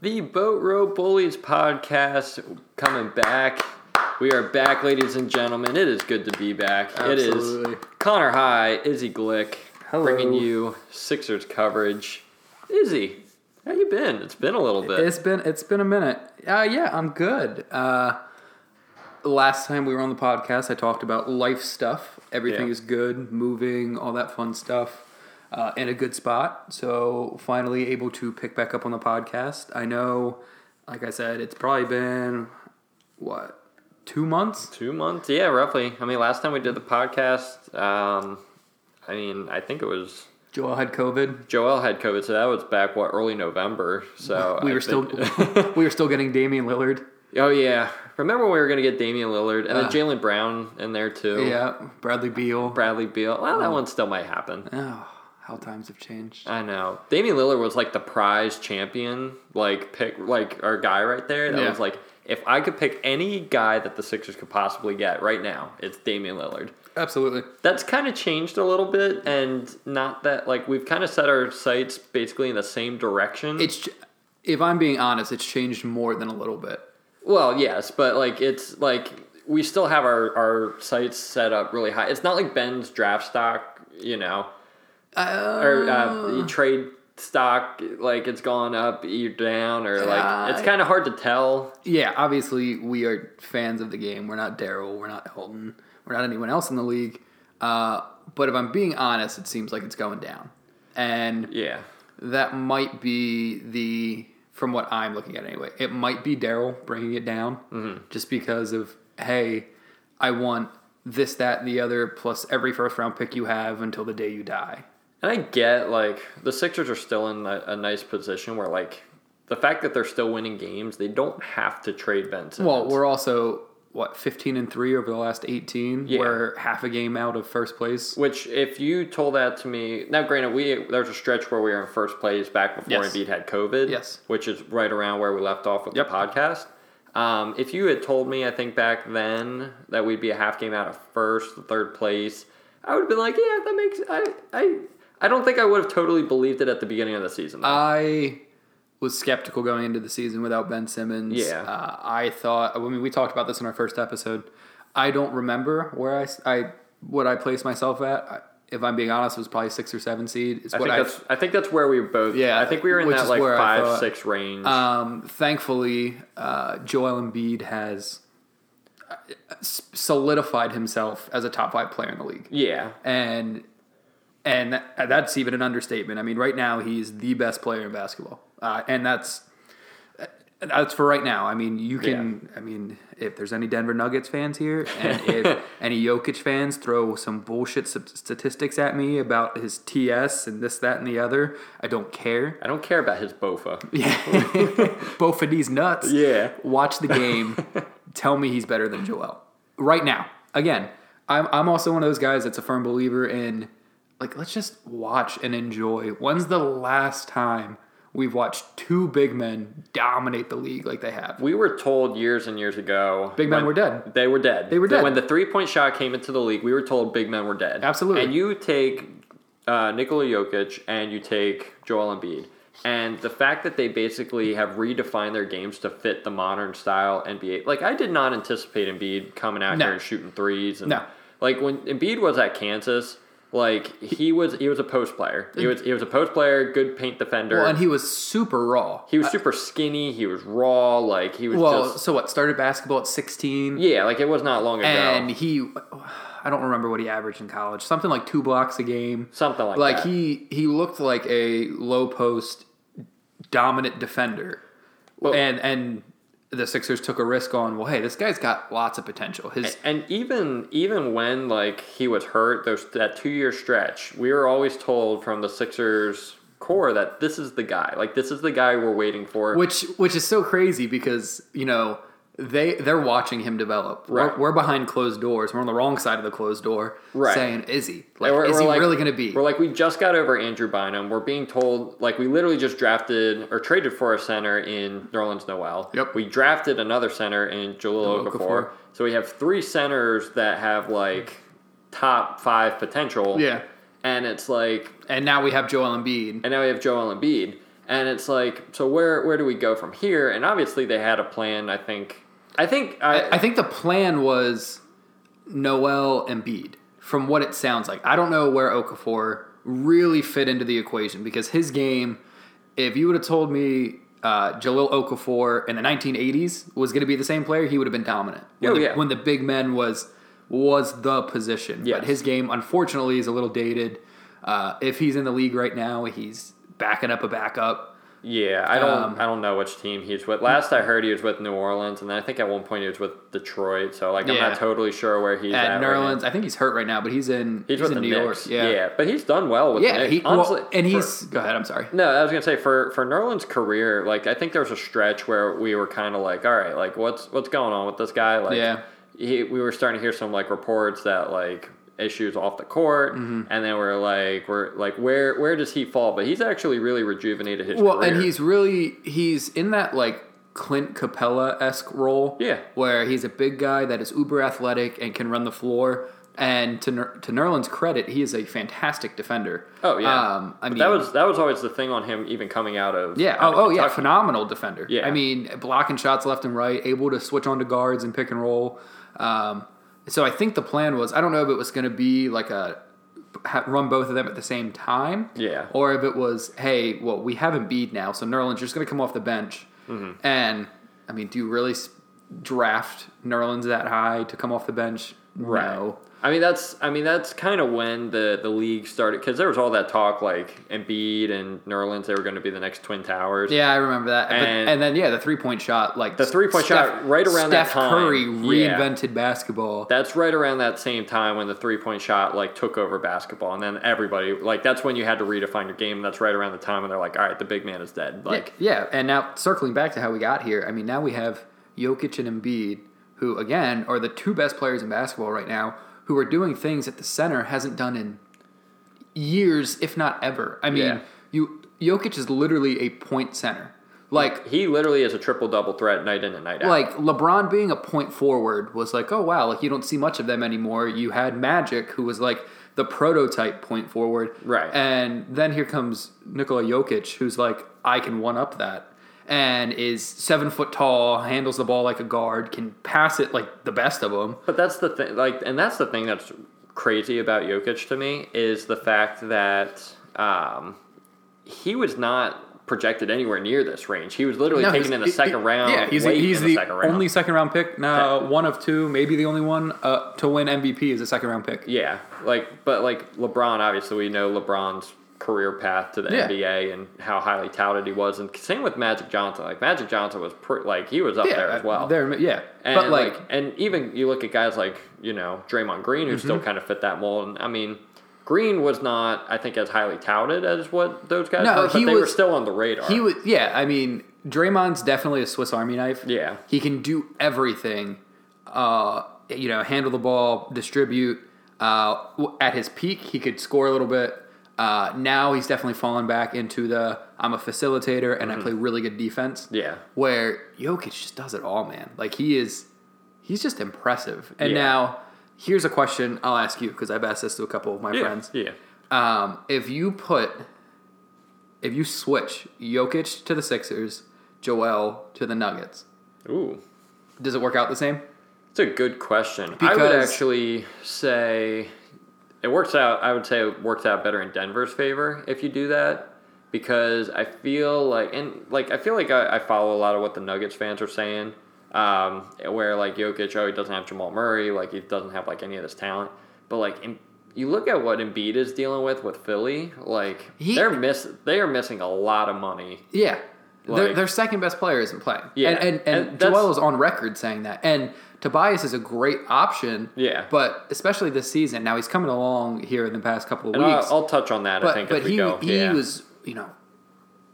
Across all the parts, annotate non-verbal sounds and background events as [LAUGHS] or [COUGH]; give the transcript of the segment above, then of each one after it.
The Boat Row Bullies podcast coming back. We are back, ladies and gentlemen. It is good to be back. Absolutely. It is Connor High, Izzy Glick, Hello. bringing you Sixers coverage. Izzy, how you been? It's been a little bit. It's been it's been a minute. Uh, yeah, I'm good. Uh, last time we were on the podcast, I talked about life stuff. Everything Yeah. is good, moving, all that fun stuff. Uh, in a good spot. So finally able to pick back up on the podcast. I know, like I said, it's probably been what two months. Two months? Yeah, roughly. I mean, last time we did the podcast, um, I mean, I think it was Joel had COVID. Joel had COVID, so that was back what early November. So [LAUGHS] We were still [LAUGHS] [LAUGHS] we were still getting Damian Lillard. oh yeah, remember when we were gonna get Damian Lillard and then Uh, Jaylen Brown in there too. Yeah, Bradley Beal. Bradley Beal. Well, that one still might happen. Oh, how times have changed. I know. Damian Lillard was like the prize champion, like pick like our guy right there. That Yeah. was like if I could pick any guy that the Sixers could possibly get right now, it's Damian Lillard. Absolutely. That's kind of changed a little bit, and not that like we've kind of set our sights basically in the same direction. It's if I'm being honest, it's changed more than a little bit. well, yes, but like it's like we still have our our sights set up really high. It's not like Ben's draft stock, you know, or uh, you trade stock like it's gone up, you're down, or like Uh, it's kind of hard to tell. Yeah, obviously we are fans of the game. We're not Daryl. We're not Elton. We're not anyone else in the league. Uh, but if I'm being honest, it seems like it's going down, and Yeah, that might be the from what I'm looking at anyway. It might be Daryl bringing it down, Mm-hmm. just because of hey, I want this, that, and the other, plus every first round pick you have until the day you die. And I get like the Sixers are still in a, a nice position where like the fact that they're still winning games, they don't have to trade Ben Simmons. Well, we're also what 15 and 3 over the last 18 Yeah. we're half a game out of first place Which, if you told that to me, now granted, we there's a stretch where we were in first place back before Yes. Embiid had COVID. Yes. which is right around where we left off with Yep. the podcast. Um, if you had told me, I think back then that we'd be a half game out of first, third place, I would have been like, yeah, that makes. I I I don't think I would have totally believed it at the beginning of the season. though. i was skeptical going into the season without ben simmons Yeah. uh, i thought i mean we talked about this in our first episode i don't remember where i, I what i placed myself at I, if i'm being honest it was probably six or seven seed is I what think that's. I think that's where we were both. Yeah, I think we were in that like five six range. Um, thankfully, uh, Joel Embiid has uh, solidified himself as a top five player in the league, yeah, and and that- that's even an understatement. I mean, right now he's the best player in basketball, uh, and that's that's for right now. I mean, you can. I mean, if there's any Denver Nuggets fans here, [LAUGHS] and if any Jokic fans throw some bullshit statistics at me about his TS and this, that, and the other, I don't care. I don't care about his Bofa. Yeah. [LAUGHS] Of these nuts. Yeah. Watch the game. [LAUGHS] Tell me he's better than Joel. Right now. Again, I'm, I'm also one of those guys that's a firm believer in, like, let's just watch and enjoy. When's the last time we've watched two big men dominate the league like they have? We were told years and years ago. Big men were dead. They were dead. They were dead. When the three point shot came into the league, we were told big men were dead. Absolutely. And you take uh, Nikola Jokic and you take Joel Embiid. And the fact that they basically have redefined their games to fit the modern style NBA. Like, I did not anticipate Embiid coming out No. here and shooting threes. And, No. Like, when Embiid was at Kansas, like, he was he was a post player. He was, he was a post player, good paint defender. Well, and he was super raw. he was super skinny. He was raw. Like, he was Well, just. so what? Started basketball at 16. Yeah, like, it was not long ago. And he, I don't remember what he averaged in college. Something like two blocks a game. Something like, like that. he he looked like a low post dominant defender Well- and and the Sixers took a risk on well hey this guy's got lots of potential his And even even when like he was hurt, those that two year stretch, we were always told from the Sixers core that this is the guy. Like this is the guy we're waiting for. which which is so crazy because you know they they're watching him develop Right. we're, we're behind closed doors we're on the wrong side of the closed door Right. saying is he like we're- is we're he like- really gonna be We're like we just got over Andrew Bynum. We're being told like we literally just drafted or traded for a center in Nerlens Noel. Yep. We drafted another center in Jahlil Okafor. Okafor. So we have three centers that have like top five potential. Yeah. And it's like and now we have Joel Embiid and now we have Joel Embiid. And it's like, so where where do we go from here? And obviously they had a plan. I think. I think. I, I think the plan was Noel Embiid. From what it sounds like, I don't know where Okafor really fit into the equation because his game. If you would have told me uh, Jahlil Okafor in the 1980s was going to be the same player, he would have been dominant. When, Oh, the, yeah. when the big men was was the position. Yes. But his game, unfortunately, is a little dated. Uh, if he's in the league right now, he's backing up a backup. Yeah, I don't. Um, I don't know which team he's with. Last I heard, he was with New Orleans, and then I think at one point he was with Detroit. So like, I'm not totally sure where he's at. At right Nerlens, now. I think he's hurt right now, but he's in he's, he's, with in the New Knicks. York. Yeah, yeah, but he's done well with yeah. He, Honestly, well, and for- he's go ahead. I'm sorry. No, I was gonna say for for Nerlens' career, like I think there was a stretch where we were kind of like, all right, like what's what's going on with this guy? Like, Yeah. he, we were starting to hear some like reports that like issues off the court, Mm-hmm. and then we're like, we're like, where where does he fall? But he's actually really rejuvenated his Well, career. and he's really he's in that like Clint Capela esque role. Yeah. where he's a big guy that is uber athletic and can run the floor. And to Ner- to Nerlens' credit, he is a fantastic defender. oh yeah, Um, I But mean, that was that was always the thing on him, even coming out of yeah. out Oh, of oh yeah, phenomenal defender. Yeah. I mean, blocking shots left and right, able to switch onto guards and pick and roll. Um, so I think the plan was I don't know if it was going to be like a ha- run both of them at the same time. Yeah. Or if it was, hey, well, we have Embiid now, so Nerlens just going to come off the bench. Mm-hmm. And I mean, do you really draft Nerlens that high to come off the bench? No. I mean that's I mean that's kind of when the the league started because there was all that talk like Embiid and Nerlens they were going to be the next twin towers. Yeah, I remember that. But- And- And, then yeah, the three point shot, like The three-point shot right around that Steph time. Curry Yeah. reinvented basketball. That's right around that same time when the three point shot like took over basketball, and then everybody like that's when you had to redefine your game. That's right around the time when they're like, all right, the big man is dead. Like, yeah, and now circling back to how we got here, I mean, now we have Jokic and Embiid, who again are the two best players in basketball right now, who are doing things that the center hasn't done in years, if not ever. I mean, Yeah. you Jokic is literally a point center, like. he literally is a triple double threat night in and night out. Like LeBron being a point forward was like, oh wow, like you don't see much of them anymore. You had Magic, who was like the prototype point forward, Right. And then here comes Nikola Jokic, who's like, I can one up that, and is seven foot tall, handles the ball like a guard, can pass it like the best of them. But that's the thing, like, and that's the thing that's crazy about Jokic to me is the fact that um, he was not projected anywhere near this range. He was literally No, taken in the he- second he- round. Yeah, he's, he's in the, second round. only second round pick. No, one of two, maybe the only one uh, to win MVP is a second round pick. Yeah, like, but like LeBron, obviously, we know LeBron's career path to the Yeah. NBA and how highly touted he was, and same with Magic Johnson. Like Magic Johnson was pre- like he was up there as well. There, yeah, And but like, and even you look at guys like you know Draymond Green, who Mm-hmm. still kind of fit that mold. And I mean, Green was not, I think, as highly touted as what those guys No, were, but he they were was- still on the radar. He was, yeah. I mean, Draymond's definitely a Swiss Army knife. Yeah. he can do everything. Uh, you know, handle the ball, distribute. Uh, at his peak, he could score a little bit. Uh, now he's definitely fallen back into the I'm a facilitator and I play really good defense. Mm-hmm. Yeah. where Jokic just does it all, man. Like he is, he's just impressive. And Yeah. now here's a question I'll ask you because I've asked this to a couple of my yeah, friends. yeah. Um, if you put, if you switch Jokic to the Sixers, Joel to the Nuggets, Ooh. does it work out the same? It's a good question. I would actually say it works out. I would say it works out better in Denver's favor if you do that because I feel like and like I feel like I, I follow a lot of what the Nuggets fans are saying. Um, where like Jokic, oh, he doesn't have Jamal Murray, like he doesn't have like any of this talent. But like in, you look at what Embiid is dealing with with Philly, like He- they're miss they are missing a lot of money. Yeah. their, Like- their second best player isn't playing. Yeah, And, and, and, and Joel is on record saying that. And Tobias is a great option. Yeah. But especially this season. Now he's coming along here in the past couple of And I'll, weeks. I'll touch on that. I think but as we he, go. he yeah. was, you know,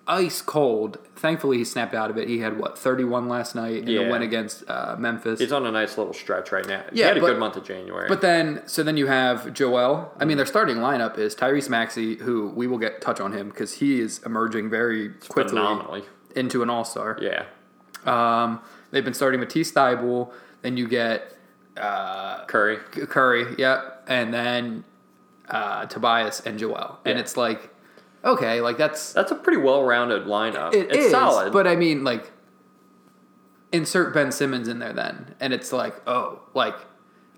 ice cold. Thankfully, he snapped out of it. He had, what, 31 last night in Yeah. win against uh, Memphis. He's on a nice little stretch right now. he Yeah, had a but- good month of January. But then, so then you have Joel. I mean, their starting lineup is Tyrese Maxey, who we will get touch on him because he is emerging very quickly phenomenally. into an all star. Yeah. Um, they've been starting Matisse Thybulle. Then you get uh, Curry. Curry, yep, and then uh, Tobias and Joel. And Yeah. it's like, okay, like that's That's a pretty well-rounded lineup. it it's is, solid. But I mean, like, insert Ben Simmons in there then, and it's like, oh, like,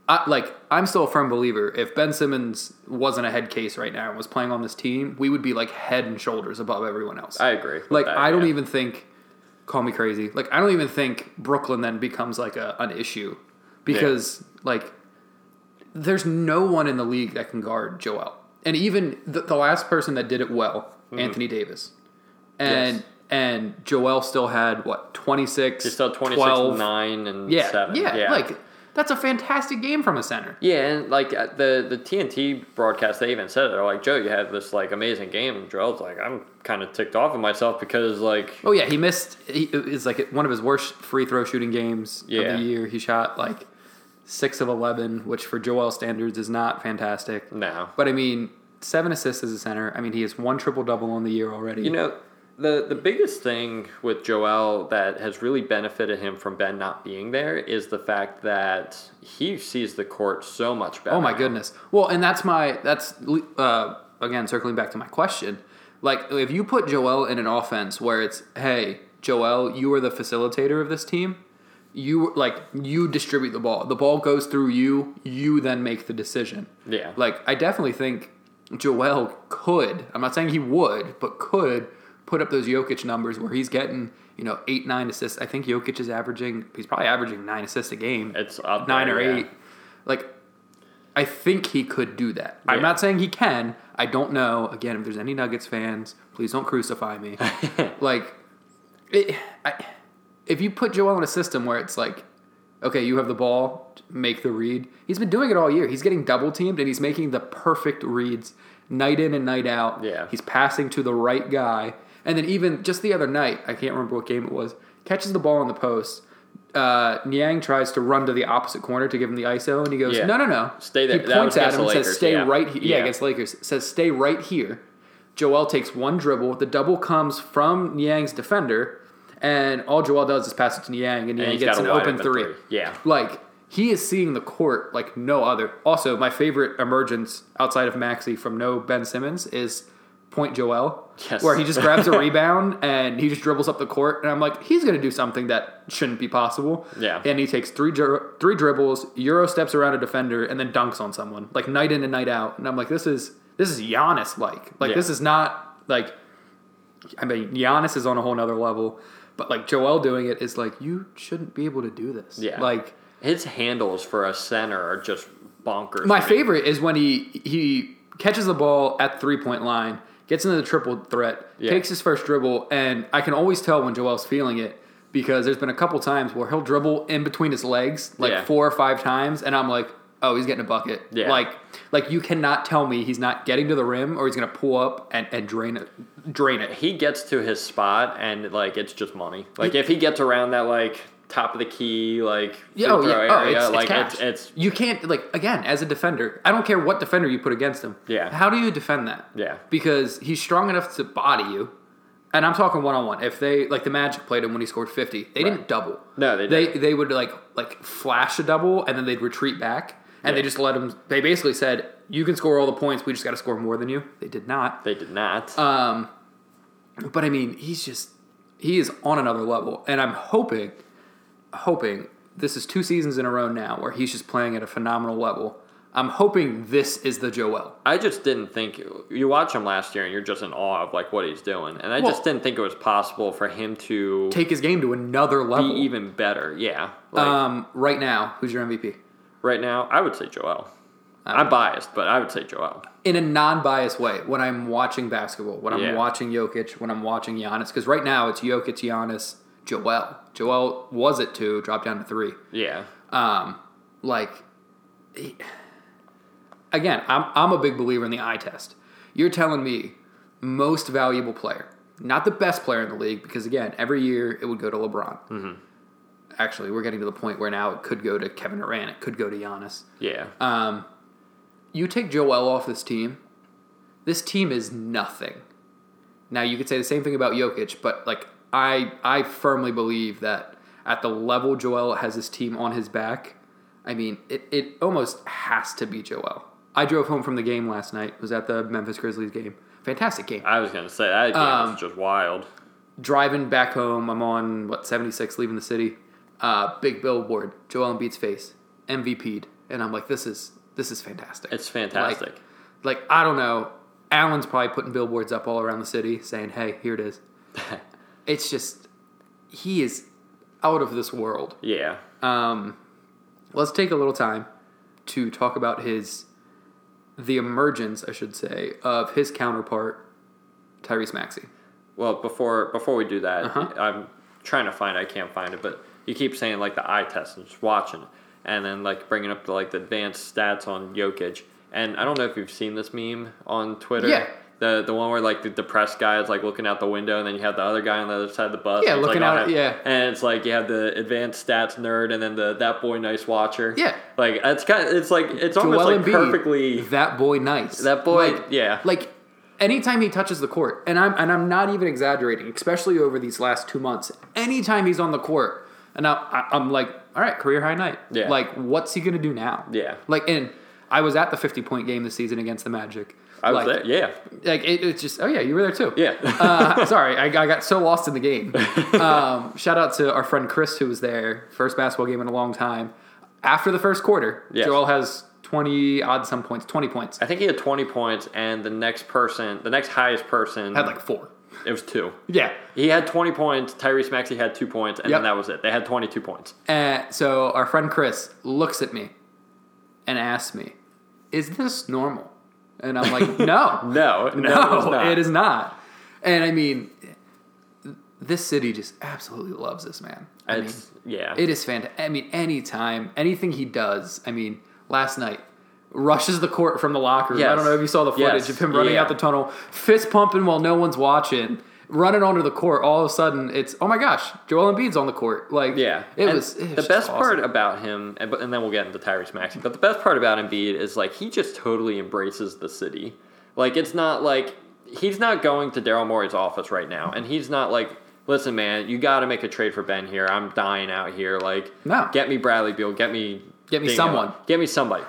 I, like I'm still a firm believer. If Ben Simmons wasn't a head case right now and was playing on this team, we would be like head and shoulders above everyone else. I agree. like, that, I don't yeah. even think. Call me crazy. Like, I don't even think Brooklyn then becomes like a, an issue because like there's no one in the league that can guard Joel. And even the, the last person that did it well, mm-hmm. Anthony Davis. And Yes. and Joel still had what, 26 He's still 26, 12. 9, and Yeah, 7. yeah, like that's a fantastic game from a center. Yeah, and like uh, the the TNT broadcast, they even said it. They're like, Joe, you had this like amazing game. And Joel's like, I'm kind of ticked off of myself because like, Oh yeah, he missed. He, it's like one of his worst free throw shooting games Yeah. of the year. He shot like six of eleven, which for Joel standards is not fantastic. no. But I mean, seven assists as a center. I mean, he has one triple double on the year already. You know, the the biggest thing with Joel that has really benefited him from Ben not being there is the fact that he sees the court so much better. Oh my goodness. Well, and that's my that's uh, again circling back to my question. Like if you put Joel in an offense where it's hey Joel, you are the facilitator of this team. You like you distribute the ball. The ball goes through you. You then make the decision. Yeah. Like I definitely think Joel could. I'm not saying he would, but could put up those Jokic numbers where he's getting you know eight nine assists. I think Jokic is averaging. He's probably averaging nine assists a game It's nine there, or yeah. eight. Like, I think he could do that. Yeah. I'm not saying he can. I don't know. Again, if there's any Nuggets fans, please don't crucify me. [LAUGHS] like, it, I, if you put Joel in a system where it's like, okay, you have the ball, make the read. He's been doing it all year. He's getting double teamed and he's making the perfect reads night in and night out. Yeah. He's passing to the right guy. And then even just the other night, I can't remember what game it was, catches the ball in the post. Uh, Niang tries to run to the opposite corner to give him the ISO, and he goes, Yeah. "No, no, no." Stay there. He That points at him and says, Lakers, "Stay yeah. right here." Yeah. Yeah. against Lakers. Says, "Stay right here." Joel takes one dribble. The double comes from Niang's defender, and all Joel does is pass it to Niang, and Niang he's gets an open open three. three. Yeah. like he is seeing the court like no other. Also, my favorite emergence outside of Maxey from no Ben Simmons is Point Joel, Yes. where he just grabs a [LAUGHS] rebound and he just dribbles up the court, and I'm like, he's going to do something that shouldn't be possible. Yeah. and he takes three dri- three dribbles, euro steps around a defender, and then dunks on someone like night in and night out. And I'm like, this is this is Giannis like. Like Yeah. this is not like. I mean, Giannis is on a whole nother level, but like Joel doing it is like you shouldn't be able to do this. Yeah. like. His handles for a center are just bonkers. My favorite is when he he catches the ball at three point line, gets into the triple threat, Yeah. takes his first dribble, and I can always tell when Joel's feeling it because there's been a couple times where he'll dribble in between his legs like Yeah. four or five times, and I'm like, oh, he's getting a bucket. Yeah. Like like you cannot tell me he's not getting to the rim or he's gonna pull up and, and drain it drain it. He gets to his spot and like it's just money. Like if he gets around that like top of the key like Yeah, oh, yeah. Oh, area, it's, like it's, it's, it's you can't like again as a defender. I don't care what defender you put against him. Yeah. How do you defend that? Yeah. Because he's strong enough to body you, and I'm talking one on one. If they like the Magic played him when he scored 50, they Right. didn't double. No, they they didn't. they would like like flash a double and then they'd retreat back and they just let him. They basically said you can score all the points. We just got to score more than you. They did not. they did not. Um, but I mean, he's just he is on another level, and I'm hoping, hoping this is two seasons in a row now where he's just playing at a phenomenal level. I'm hoping this is the Joel. I just didn't think you watch him last year and you're just in awe of like what he's doing, and I Well- just didn't think it was possible for him to Take his game to another level, be even better. Yeah, like um, right now, who's your MVP? right now, I would say Joel. I'm biased, but I would say Joel. In a non-biased way, when I'm watching basketball, when I'm Yeah. watching Jokic, when I'm watching Giannis, because right now it's Jokic, Giannis, Joel. Joel was at two, dropped down to three. Yeah, Um, like, he- again, I'm I'm a big believer in the eye test. You're telling me most valuable player, not the best player in the league, because again, every year it would go to LeBron. Mm-hmm. Actually, we're getting to the point where now it could go to Kevin Durant, it could go to Giannis. yeah, Um, you take Joel off this team, this team is nothing. Now you could say the same thing about Jokic, but like I I firmly believe that at the level Joel has his team on his back, I mean it, it almost has to be Joel. I drove home from the game last night, was at the Memphis Grizzlies game. fantastic game. I was gonna say that game Um, was just wild. Driving back home, I'm on what 76, leaving the city. Uh, big billboard, Joel Embiid's face, MVP'd, and I'm like, this is this is fantastic. It's fantastic. Like I don't know, Allen's probably putting billboards up all around the city saying, "Hey, here it is." [LAUGHS] it's just he is out of this world. yeah. Um, let's take a little time to talk about his the emergence, I should say, of his counterpart, Tyrese Maxey. Well, before before we do that, Uh-huh. I'm trying to find. it. I can't find it, but you keep saying like the eye test and just watching, it, and then like bringing up the like the advanced stats on Jokic. And I don't know if you've seen this meme on Twitter. Yeah. The the one where like the depressed guy is like looking out the window, and then you have the other guy on the other side of the bus. Yeah, it's, looking like, out- it. yeah. And it's like you have the advanced stats nerd, and then the that boy nice watcher. Yeah. Like it's kind. Of, it's like it's almost Joel like Embiid, perfectly. that boy nice. That boy, Like- yeah. Like anytime he touches the court, and I'm and I'm not even exaggerating, especially over these last two months. Anytime he's on the court, and I, I'm like, all right, career high night. Yeah. Like, what's he gonna do now? Yeah. Like, and I was at the 50 point game this season against the Magic. I was like, there. Yeah. Like it, it's just, oh yeah, you were there too. Yeah. [LAUGHS] uh, sorry, I, I got so lost in the game. [LAUGHS] Um, shout out to our friend Chris who was there, first basketball game in a long time. After the first quarter, Yes. Joel has 20 odd some points, 20 points. I think he had 20 points, and the next person, the next highest person, Had like four. it was two. Yeah. He had 20 points. Tyrese Maxey had two points, and Yep. then that was it. They had 22 points. Uh, so our friend Chris looks at me and asks me, "Is this normal?" And I'm like, "No, [LAUGHS] No, no, no, it, not. it is not." And I mean, this city just absolutely loves this man. I mean, yeah. It is fantastic. I mean, anytime, anything he does. I mean, last night rushes the court from the locker room. I don't know if you saw the footage Yes. of him running Yeah. out the tunnel, fist pumping while no one's watching, running onto the court. All of a sudden, it's oh my gosh, Joel Embiid's on the court. Like, yeah, it was. It was the best awesome. part about him, and, and then we'll get into Tyrese Maxey. But the best part about Embiid is like he just totally embraces the city. Like it's not like he's not going to Daryl Morey's office right now, and he's not like, listen, man, you got to make a trade for Ben here. I'm dying out here. Like, No. get me Bradley Beal, get me, Get me Dingo. someone. get me somebody.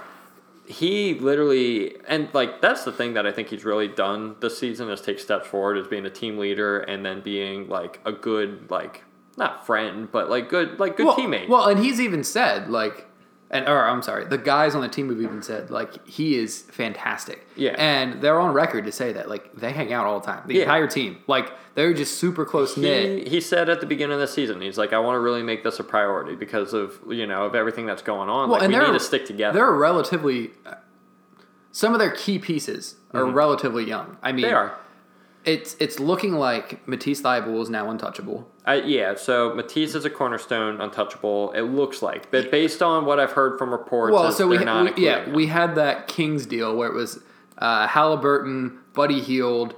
He literally, and like that's the thing that I think he's really done this season is take steps forward as being a team leader and then being like a good like not friend but like good like good well, teammate. Well, and he's even said like, and or I'm sorry, the guys on the team have even said like he is fantastic. Yeah. and they're on record to say that like they hang out all the time, the Yeah. entire team. Like they're just super close knit. he, he said at the beginning of the season, he's like, I want to really make this a priority because of you know of everything that's going on. like we they're- need to stick together. They're relatively. Some of their key pieces are relatively young. I mean, Mm-hmm. They are. It's it's looking like Matisse Thybulle is now untouchable. Uh, yeah, so Matisse is a cornerstone, untouchable. It looks like, but based on what I've heard from reports, Well, so we, not we yeah him. we had that Kings deal where it was uh, Haliburton, Buddy Hield,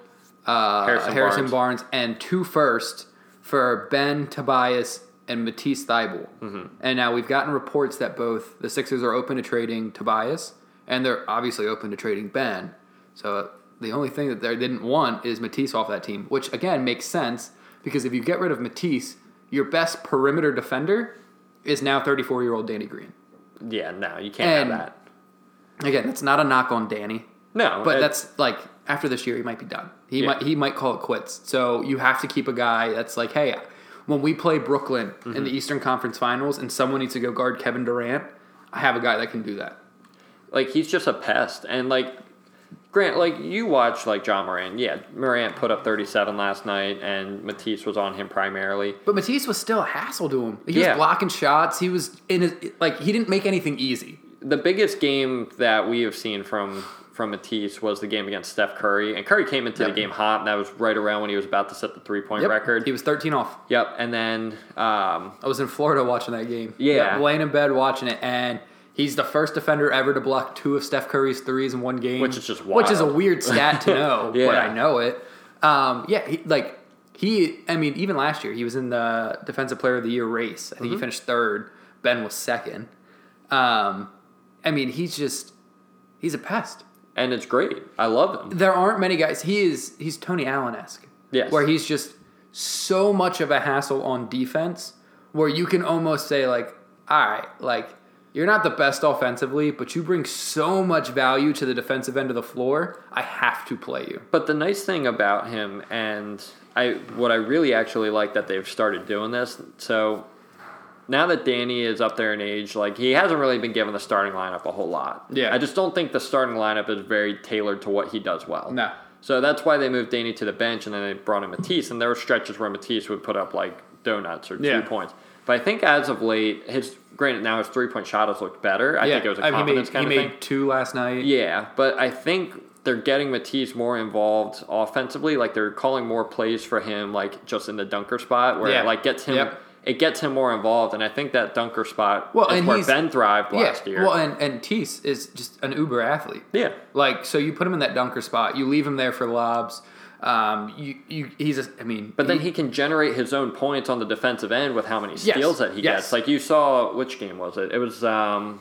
uh, Harrison Harrison, Barnes. Barnes. and two first for Ben Tobias and Matisse Thybulle. Mm-hmm. And now we've gotten reports that both the Sixers are open to trading Tobias, and they're obviously open to trading Ben. So the only thing that they didn't want is Matisse off that team, which again makes sense because if you get rid of Matisse, your best perimeter defender is now 34 year old Danny Green. yeah, no, you can't And- have that. Again, it's not a knock on Danny, No, but it- that's like after this year he might be done. He Yeah. might he might call it quits. So you have to keep a guy that's like, hey, when we play Brooklyn Mm-hmm. in the Eastern Conference Finals and someone needs to go guard Kevin Durant, I have a guy that can do that. like he's just a pest and like grant like you watch like Ja Morant yeah Morant put up 37 last night and matisse was on him primarily But Matisse was still a hassle to him. He Yeah. was blocking shots. He was in his like he didn't make anything easy. the biggest game that we have seen from from matisse was the game against steph curry and curry came into Yep. the game hot and that was right around when he was about to set the three-point Yep. record He was 13 off. yep and then um, I was in Florida watching that game. Yeah. laying in bed watching it, and he's the first defender ever to block two of Steph Curry's threes in one game, Which is just which is a weird stat to [LAUGHS] know, Yeah. but I know it. Um, yeah, he, like he, I mean, even last year he was in the Defensive Player of the Year race. I think Mm-hmm. he finished third. Ben was second. Um, I mean, he's just he's a pest. and it's great i love him There aren't many guys. He is he's Tony Allen esque. Yes. Where he's just so much of a hassle on defense, where you can almost say like, all right, like You're not the best offensively, but you bring so much value to the defensive end of the floor. I have to play you. But the nice thing about him, and I what I really actually like that they've started doing this. So now that Danny is up there in age, like he hasn't really been given the starting lineup a whole lot. Yeah. I just don't think the starting lineup is very tailored to what he does well. No. So that's why they moved Danny to the bench and then they brought in Matisse. And there were stretches where Matisse would put up like donuts or two Yeah. points. But I think as of late, his granted now his three point shot has looked better. I yeah, think it was a I mean, he made, confidence kind he of made thing. two last night. Yeah, but I think they're getting Matisse more involved offensively. Like they're calling more plays for him, like just in the dunker spot, where Yeah. it like gets him. Yep. It gets him more involved, and I think that dunker spot Well, is and where Ben thrived last yeah. year. Well, and and Tease is just an uber athlete. yeah, Like, so you put him in that dunker spot, you leave him there for lobs. Um, you, you, he's a, I mean, but then he can generate his own points on the defensive end with how many Yes, steals that he yes. gets. Like you saw, which game was it? It was, um,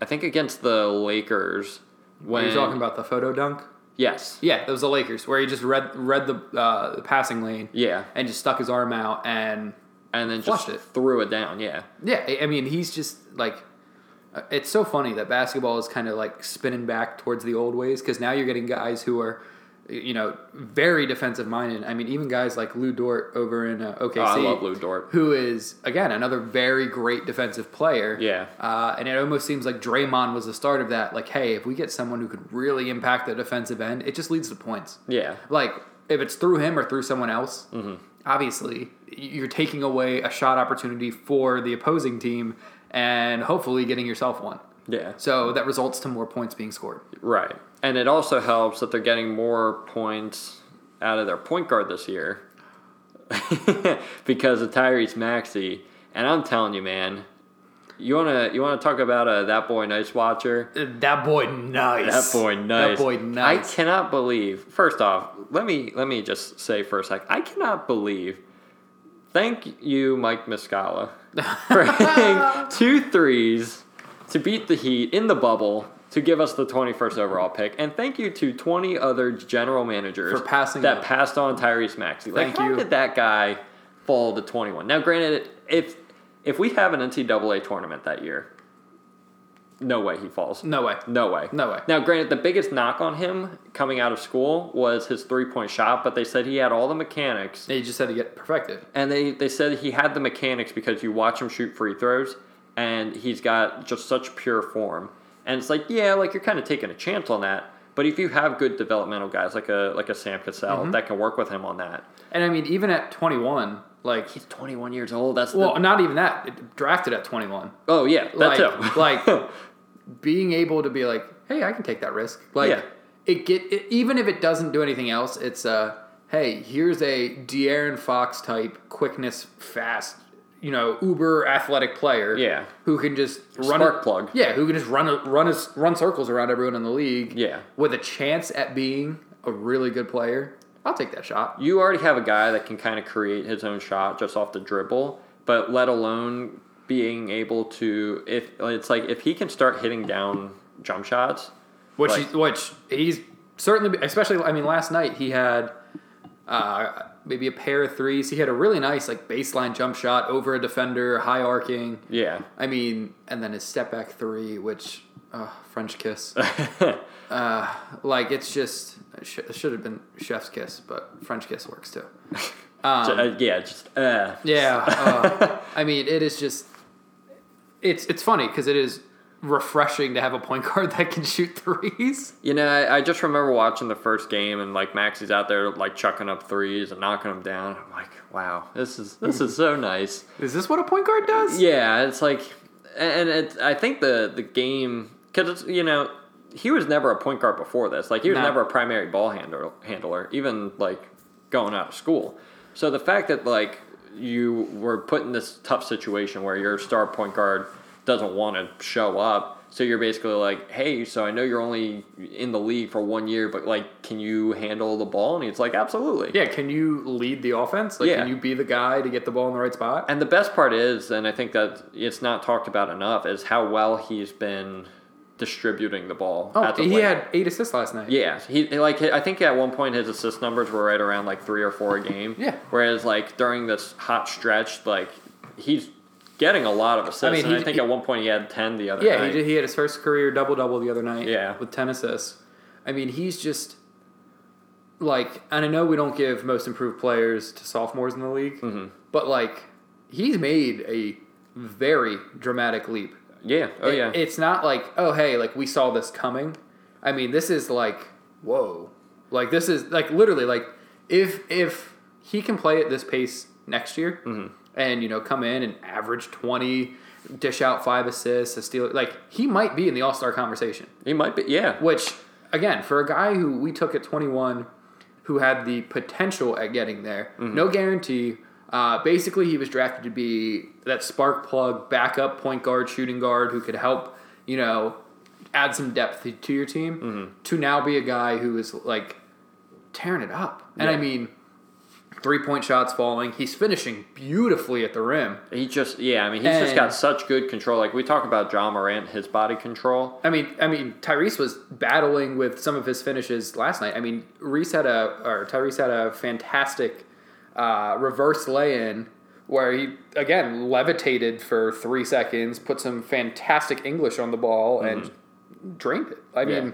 I think, against the Lakers. When you're talking about the photo dunk? yes, Yeah, it was the Lakers where he just read read the uh, the passing lane yeah, and just stuck his arm out and and then just it. threw it down. Yeah, yeah, I- I mean he's just like uh, it's so funny that basketball is kind of like spinning back towards the old ways because now you're getting guys who are you know very defensive minded. I mean even guys like Lu Dort over in uh, OKC. oh, I love Lu Dort. who is again another very great defensive player. Yeah. uh, and it almost seems like Draymond was the start of that. Like, hey, if we get someone who could really impact the defensive end, it just leads to points. Yeah, Like, if it's through him or through someone else, Mm-hmm. obviously you're taking away a shot opportunity for the opposing team and hopefully getting yourself one. yeah. So that results to more points being scored. Right. And it also helps that they're getting more points out of their point guard this year [LAUGHS] because of Tyrese Maxey. And I'm telling you, man, you wanna you wanna talk about a that boy nice watcher? Uh, that boy nice. That boy nice. That boy nice. I cannot believe. First off, let me let me just say for a sec. I cannot believe. Thank you, Mike Muscala, for [LAUGHS] hitting two threes to beat the Heat in the bubble to give us the 21st overall pick, and thank you to 20 other general managers For passing that up. passed on Tyrese Maxey. Like, Thank how you. did that guy fall to 21? Now, granted, if if we have an NCAA tournament that year, no way he falls. No way. No way. No way. Now, granted, the biggest knock on him coming out of school was his three point shot, but they said he had all the mechanics. They just had to get perfected. And they, they said he had the mechanics because you watch him shoot free throws, and he's got just such pure form. And it's like, yeah, like you're kind of taking a chance on that. But if you have good developmental guys like a like a Sam Cassell Mm-hmm. that can work with him on that, And I mean, even at 21, like, he's 21 years old. That's well, the, not even that. Drafted at 21. oh yeah, that like, too. [LAUGHS] like [LAUGHS] being able to be like, hey, I can take that risk. Like, Yeah. it get it, even if it doesn't do anything else, it's uh, hey, here's a De'Aaron Fox type quickness, fast, you know, uber athletic player. Yeah. who can just run Spark a, plug. Yeah, who can just run a, run his, run circles around everyone in the league. Yeah. with a chance at being a really good player. I'll take that shot. you already have a guy that can kind of create his own shot just off the dribble, but let alone being able to if it's like if he can start hitting down jump shots, Which Like- he, which he's certainly, especially. I mean, last night he had uh, maybe a pair of threes. He had a really nice like baseline jump shot over a defender, high arcing. yeah. I mean, and then his step back three, which uh, French kiss. [LAUGHS] uh, like it's just it sh- should have been chef's kiss, but French kiss works too. Um, [LAUGHS] Uh, yeah, just uh, yeah, uh, I mean, it is just it's it's funny because it is refreshing to have a point guard [LAUGHS] that can shoot threes. you know, I, I just remember watching the first game and like Maxey's out there like chucking up threes and knocking them down. I'm like, wow, this is this is so nice. [LAUGHS] Is this what a point guard does? Yeah, it's like, and it, I think the the game because it's, you know he was never a point guard before this. Like he was No. never a primary ball handler, handler, even like going out of school. So the fact that like you were put in this tough situation where your star point guard doesn't want to show up. So you're basically like, hey, so I know you're only in the league for one year, but like, can you handle the ball? And he's like, absolutely. Yeah, can you lead the offense? Like, Yeah. can you be the guy to get the ball in the right spot? And the best part is, and I think that it's not talked about enough, is how well he's been distributing the ball. Oh, of he had eight assists last night. Yeah, he like I think at one point his assist numbers were right around like three or four a game. [LAUGHS] Yeah. Whereas like during this hot stretch, like he's getting a lot of assists. I mean, he- I think he- at one point he had ten the other Yeah, night. he, did, he had his first career double double the other night. Yeah. with ten assists. I mean, he's just like, and I know we don't give most improved players to sophomores in the league, Mm-hmm. but like, he's made a very dramatic leap. Yeah. Oh It- yeah. It's not like, oh hey, like we saw this coming. I mean, this is like, whoa. Like this is like literally like if if he can play at this pace next year Mm-hmm. And you know come in and average 20 dish out five assists a steal like he might be in the all-star conversation. He might be. Yeah. which again for a guy who we took at 21 who had the potential at getting there no guarantee. Uh, basically he was drafted to be that spark plug backup point guard shooting guard who could help you know add some depth to your team to now be a guy who is like tearing it up. And i mean three point shots falling he's finishing beautifully at the rim He just yeah. I mean, he's just got such good control. Like we talk about Ja Morant, his body control. I mean, I mean, Tyrese was battling with some of his finishes last night. I mean, Reese had a or Tyrese had a fantastic uh, reverse lay-in where he again levitated for three seconds, put some fantastic English on the ball, and drained it. I Yeah. mean,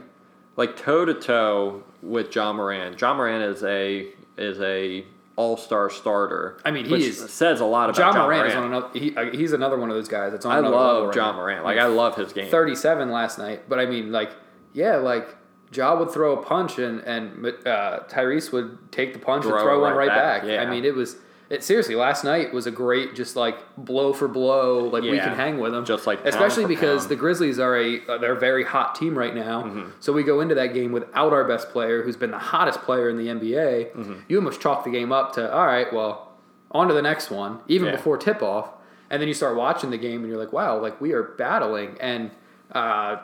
like toe to toe with Ja Morant. Ja Morant is a is a all star starter. I mean, he is- says a lot about John, John, Morant Morant. is on another. He, uh, he's another one of those guys that's on. I love right John now. Morant. Like I love his game. 37 last night, but I mean, like, yeah, like, Ja would throw a punch and, and uh, Tyrese would take the punch and Throw throw it one right right back, back. yeah. I mean, it was, it seriously, last night was a great, just like blow for blow, like we can hang with them. Just like especially because pound. the Grizzlies are a, uh, they're a very hot team right now. Mm-hmm. So we go into that game without our best player, who's been the hottest player in the NBA. Mm-hmm. You almost chalk the game up to, all right, well, on to the next one, even Yeah. before tip off. And then you start watching the game and you're like, wow, like we are battling. And uh,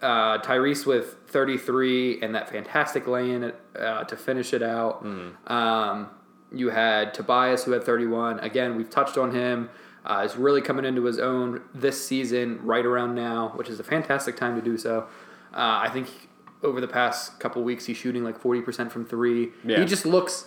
uh, Tyrese with 33 and that fantastic lay in uh, to finish it out. Um, you had Tobias who had 31. Again, we've touched on him. Uh, is really coming into his own this season, right around now, which is a fantastic time to do so. Uh, I think over the past couple weeks, he's shooting like 40% from three. Yeah. He just looks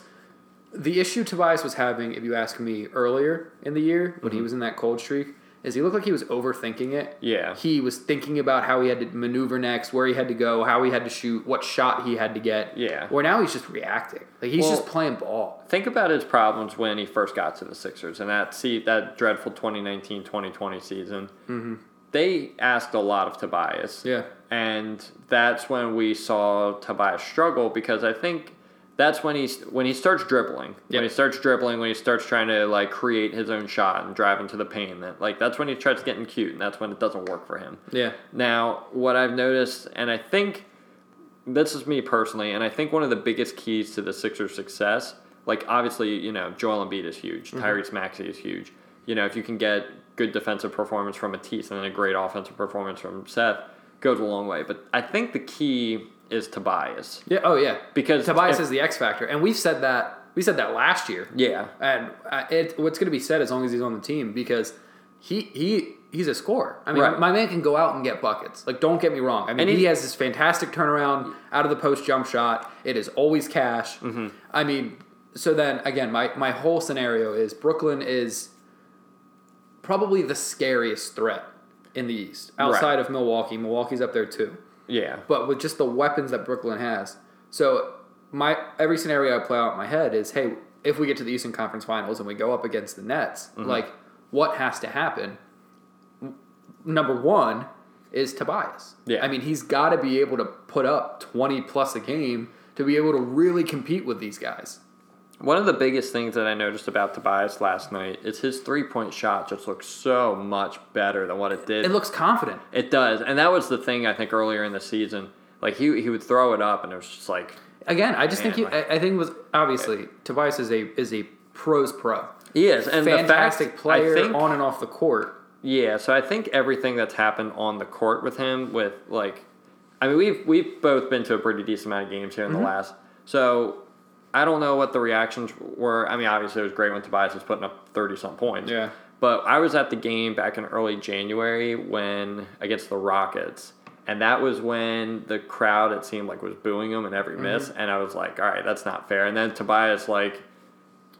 the issue Tobias was having, if you ask me earlier in the year when Mm-hmm. he was in that cold streak, is he looked like he was overthinking it. Yeah. He was thinking about how he had to maneuver next, where he had to go, how he had to shoot, what shot he had to get. Yeah. Where now he's just reacting. Like he's Well- just playing ball. Think about his problems when he first got to the Sixers and that see that dreadful 2019-2020 season. Mm-hmm. They asked a lot of Tobias. Yeah. and that's when we saw Tobias struggle because I think that's when he's when he starts dribbling. Yep. When he starts dribbling, when he starts trying to like create his own shot and drive into the paint, that like that's when he starts getting cute, and that's when it doesn't work for him. Yeah. Now, what I've noticed, and I think this is me personally, and I think one of the biggest keys to the Sixers' success, like obviously, you know, Joel Embiid is huge, mm-hmm. Tyrese Maxey is huge. You know, if you can get good defensive performance from Matisse and then a great offensive performance from Seth, goes a long way. But I think the key is Tobias Yeah. Oh yeah. because Tobias if- is the X factor, and we've said that we said that last year. yeah, And uh, it, what's going to be said as long as he's on the team because he he he's a scorer. I mean, Right. my man can go out and get buckets. Like, don't get me wrong. I mean, he, he- has this fantastic turnaround out of the post jump shot. It is always cash. Mm-hmm. I mean, so then again, my my whole scenario is Brooklyn is probably the scariest threat in the East outside of Milwaukee. Milwaukee's up there too yeah, but with just the weapons that Brooklyn has. So my every scenario I play out in my head is, hey, if we get to the Eastern Conference Finals and we go up against the Nets, Mm-hmm. like what has to happen? Number one is Tobias. Yeah. I mean, he's got to be able to put up twenty plus a game to be able to really compete with these guys. One of the biggest things that I noticed about Tobias last night is his three point shot just looks so much better than what it did. It looks confident. It does, and that was the thing I think earlier in the season. Like he he would throw it up, and it was just like Again, I just think he, Man, I, I think it was obviously Tobias is a is a pros pro. he is, and Fantastic the fact, player think, on and off the court. Yeah, so I think everything that's happened on the court with him, with like, I mean, we've we've both been to a pretty decent amount of games here in Mm-hmm. the last. So I don't know what the reactions were. I mean, obviously it was great when Tobias was putting up thirty some points. Yeah. But I was at the game back in early January when against the Rockets, and that was when the crowd it seemed like was booing him in every Mm-hmm. miss, and I was like, all right, that's not fair. And then Tobias like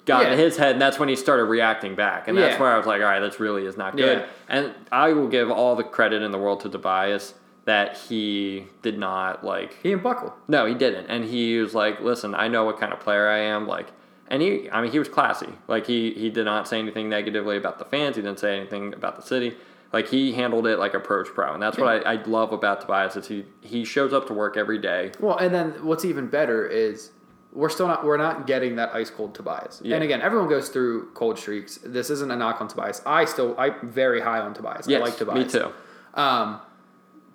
got Yeah. in his head, and that's when he started reacting back, and that's Yeah. where I was like, all right, this really is not good. Yeah. And I will give all the credit in the world to Tobias that he did not like. He and Buckle. No, he didn't, and he was like, listen, I know what kind of player I am, like. And he, I mean, he was classy. Like he, he did not say anything negatively about the fans. He didn't say anything about the city. Like he handled it like a pro's pro, and that's what I, I love about Tobias. Is he he shows up to work every day. Well, and then what's even better is we're still not we're not getting that ice cold Tobias. Yeah. And again, everyone goes through cold streaks. This isn't a knock on Tobias. I still I'm very high on Tobias. Yes, I like Tobias. me too. Um,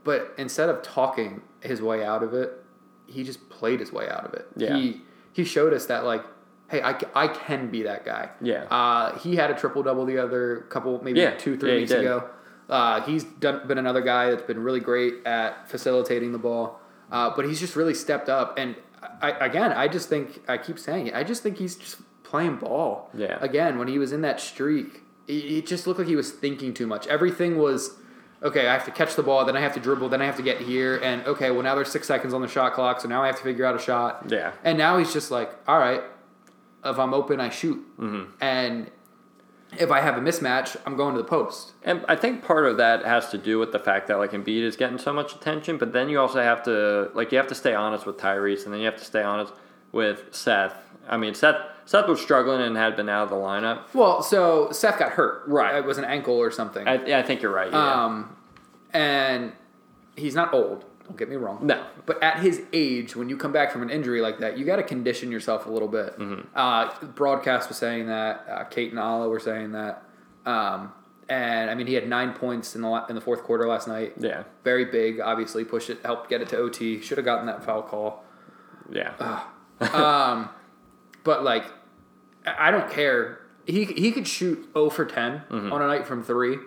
but instead of talking his way out of it, he just played his way out of it. Yeah. He he showed us that like, hey, I, I can be that guy. Yeah. Uh, he had a triple double the other couple maybe Yeah. two three Yeah, weeks ago. Uh, he's done, been another guy that's been really great at facilitating the ball. Uh, but he's just really stepped up. And I, again, I just think I keep saying it. I just think he's just playing ball. Yeah. Again, when he was in that streak, it, it just looked like he was thinking too much. Everything was okay. I have to catch the ball, then I have to dribble, then I have to get here, and okay, well now there's six seconds on the shot clock, so now I have to figure out a shot. Yeah. And now he's just like, all right, if I'm open, I shoot, Mm-hmm. and if I have a mismatch, I'm going to the post. And I think part of that has to do with the fact that like Embiid is getting so much attention, but then you also have to like you have to stay honest with Tyrese, and then you have to stay honest with Seth. I mean, Seth Seth was struggling and had been out of the lineup. Well, so Seth got hurt. Right. It was an ankle or something. I, yeah, I think you're right. Yeah. Um, and he's not old. Don't get me wrong. No. But at his age, when you come back from an injury like that, you got to condition yourself a little bit. Mm-hmm. Uh, broadcast was saying that. Uh, Kate and Alaa were saying that. Um, and I mean, he had nine points in the in the fourth quarter last night. yeah, Very big. Obviously, pushed it, helped get it to OT. Should have gotten that foul call. yeah, Um, [LAUGHS] but like, I don't care. He he could shoot 0 for 10 Mm-hmm. on a night from three,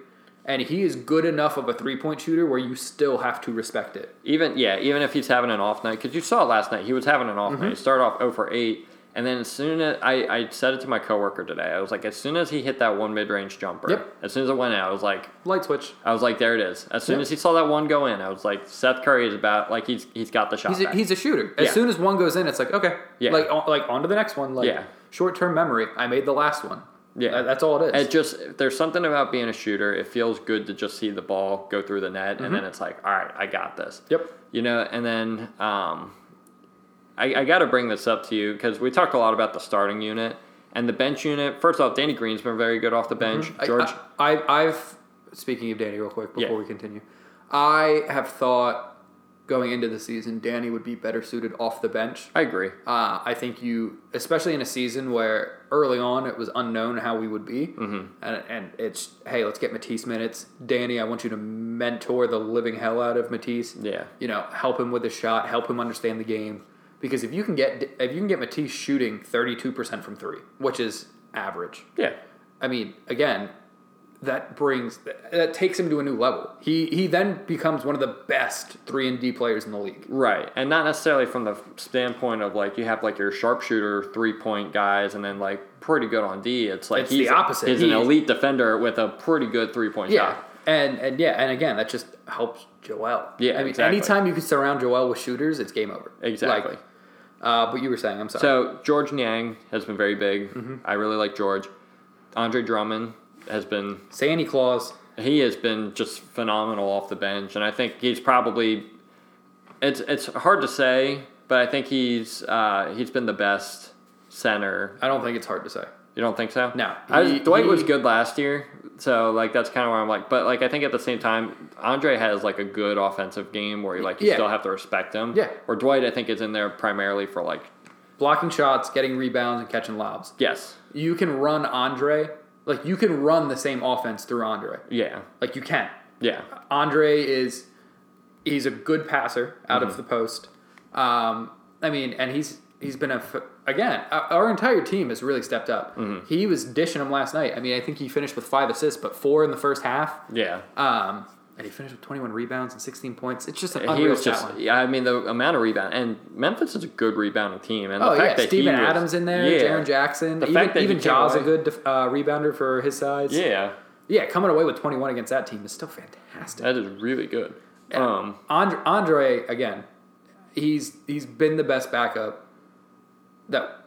and he is good enough of a three point shooter where you still have to respect it. even yeah, even if he's having an off night, because you saw last night he was having an off Mm-hmm. night. He started off 0 for eight, and then as soon as I, I said it to my coworker today, I was like, as soon as he hit that one mid range jumper, Yep. as soon as it went out, I was like, Light switch. I was like, there it is. As soon Yep. as he saw that one go in, I was like, Seth Curry is about like he's he's got the shot. He's a, back. he's a shooter. As Yeah. soon as one goes in, it's like okay, Yeah. like on, like on to the next one. Like Yeah. short term memory. I made the last one. Yeah. That- that's all it is. It just there's something about being a shooter. It feels good to just see the ball go through the net, and then it's like, all right, I got this. Mm-hmm. yep. You know, and then um, I, I got to bring this up to you because we talked a lot about the starting unit and the bench unit. First off, Danny Green's been very good off the bench. Mm-hmm. George, I, I, I've speaking of Danny real quick before Yeah. we continue. I have thought going into the season, Danny would be better suited off the bench. I agree. Uh, I think you, especially in a season where early on it was unknown how we would be, mm-hmm. and, and it's hey, let's get Matisse minutes. Danny, I want you to mentor the living hell out of Matisse. Yeah. you know, help him with the shot, help him understand the game. Because if you can get if you can get Matisse shooting thirty two percent from three, which is average, Yeah. I mean, again, that brings that takes him to a new level. He he then becomes one of the best three and D players in the league. Right, and not necessarily from the standpoint of like you have like your sharpshooter three point guys, and then like pretty good on D. It's like It's he's the opposite. He's an elite defender with a pretty good three point Yeah, shot. and and yeah, and again, that just helps Joel. Yeah, I mean, exactly. anytime you can surround Joel with shooters, it's game over. Exactly. Like, uh, but you were saying, I'm sorry. So George Niang has been very big. Mm-hmm. I really like George. Andre Drummond has been Sandy Claus. he has been just phenomenal off the bench, and I think he's probably it's it's hard to say, but I think he's uh, he's been the best center. I don't think it's hard to say. You don't think so? No. I was, Dwight he- was good last year, so like that's kind of where I'm like, but like I think at the same time, Andre has like a good offensive game where you like you Yeah. still have to respect him. Yeah. Or Dwight, I think is in there primarily for like Blocking shots, getting rebounds, and catching lobs. yes, You can run Andre, like you can run the same offense through Andre. yeah, Like you can. yeah, Andre is he's a good passer out Mm-hmm. of the post. Um, I mean, and he's he's been a again. Our, entire team has really stepped up. Mm-hmm. He was dishing them last night. I mean, I think he finished with five assists, but four in the first half. yeah. Um, and he finished with 21 rebounds and 16 points. It's just an he unreal was stat just yeah. I mean the amount of rebound and Memphis is a good rebounding team, and the Oh yeah, fact that Steven he was- Adams in there, yeah, Jaren Jackson, The even, even Ja's a good uh, rebounder for his size. yeah, yeah, coming away with 21 against that team is still fantastic. that is really good. Um, Andre, Andre again, he's he's been the best backup. That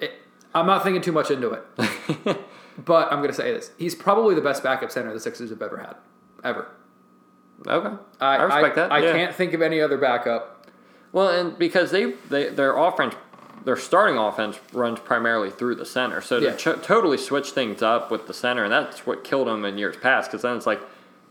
it, I'm not thinking too much into it, [LAUGHS] but I'm going to say this: he's probably the best backup center the Sixers have ever had, ever. Okay, I, I respect I, that. I yeah. can't think of any other backup. Well, and because they, they their offense, their starting offense runs primarily through the center, so to Yeah. ch- totally switch things up with the center, and that's what killed them in years past. Because then it's like,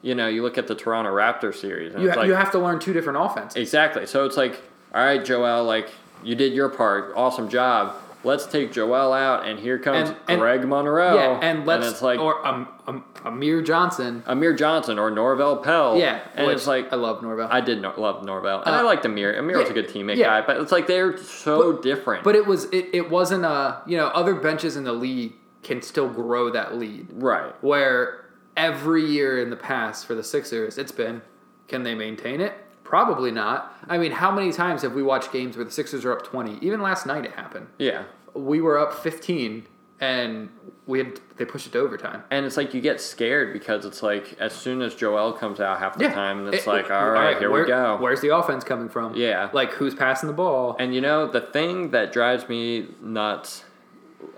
you know, you look at the Toronto Raptors series, and You, ha- like you have to learn two different offenses. exactly. So it's like, all right, Joel, like you did your part, awesome job. Let's take Joel out, and here comes And- and- Greg Monroe. yeah, and let's it's like or um, um, Amir Johnson. Amir Johnson or Norvel Pelle. Yeah, and it's like I love Norvel. I did no, love Norvel, and Uh, I liked Amir. Amir was a good teammate yeah. guy, but it's like they're so different. But it was it, it wasn't a you know other benches in the league can still grow that lead. right, Where every year in the past for the Sixers, it's been can they maintain it? Probably not. I mean, how many times have we watched games where the Sixers are up twenty? Even last night it happened. yeah. We were up fifteen and we had they pushed it to overtime. And it's like you get scared because it's like as soon as Joel comes out half the time, it's It- like, it- all right, here where- we go. Where's the offense coming from? Yeah. Like who's passing the ball? And you know the thing that drives me nuts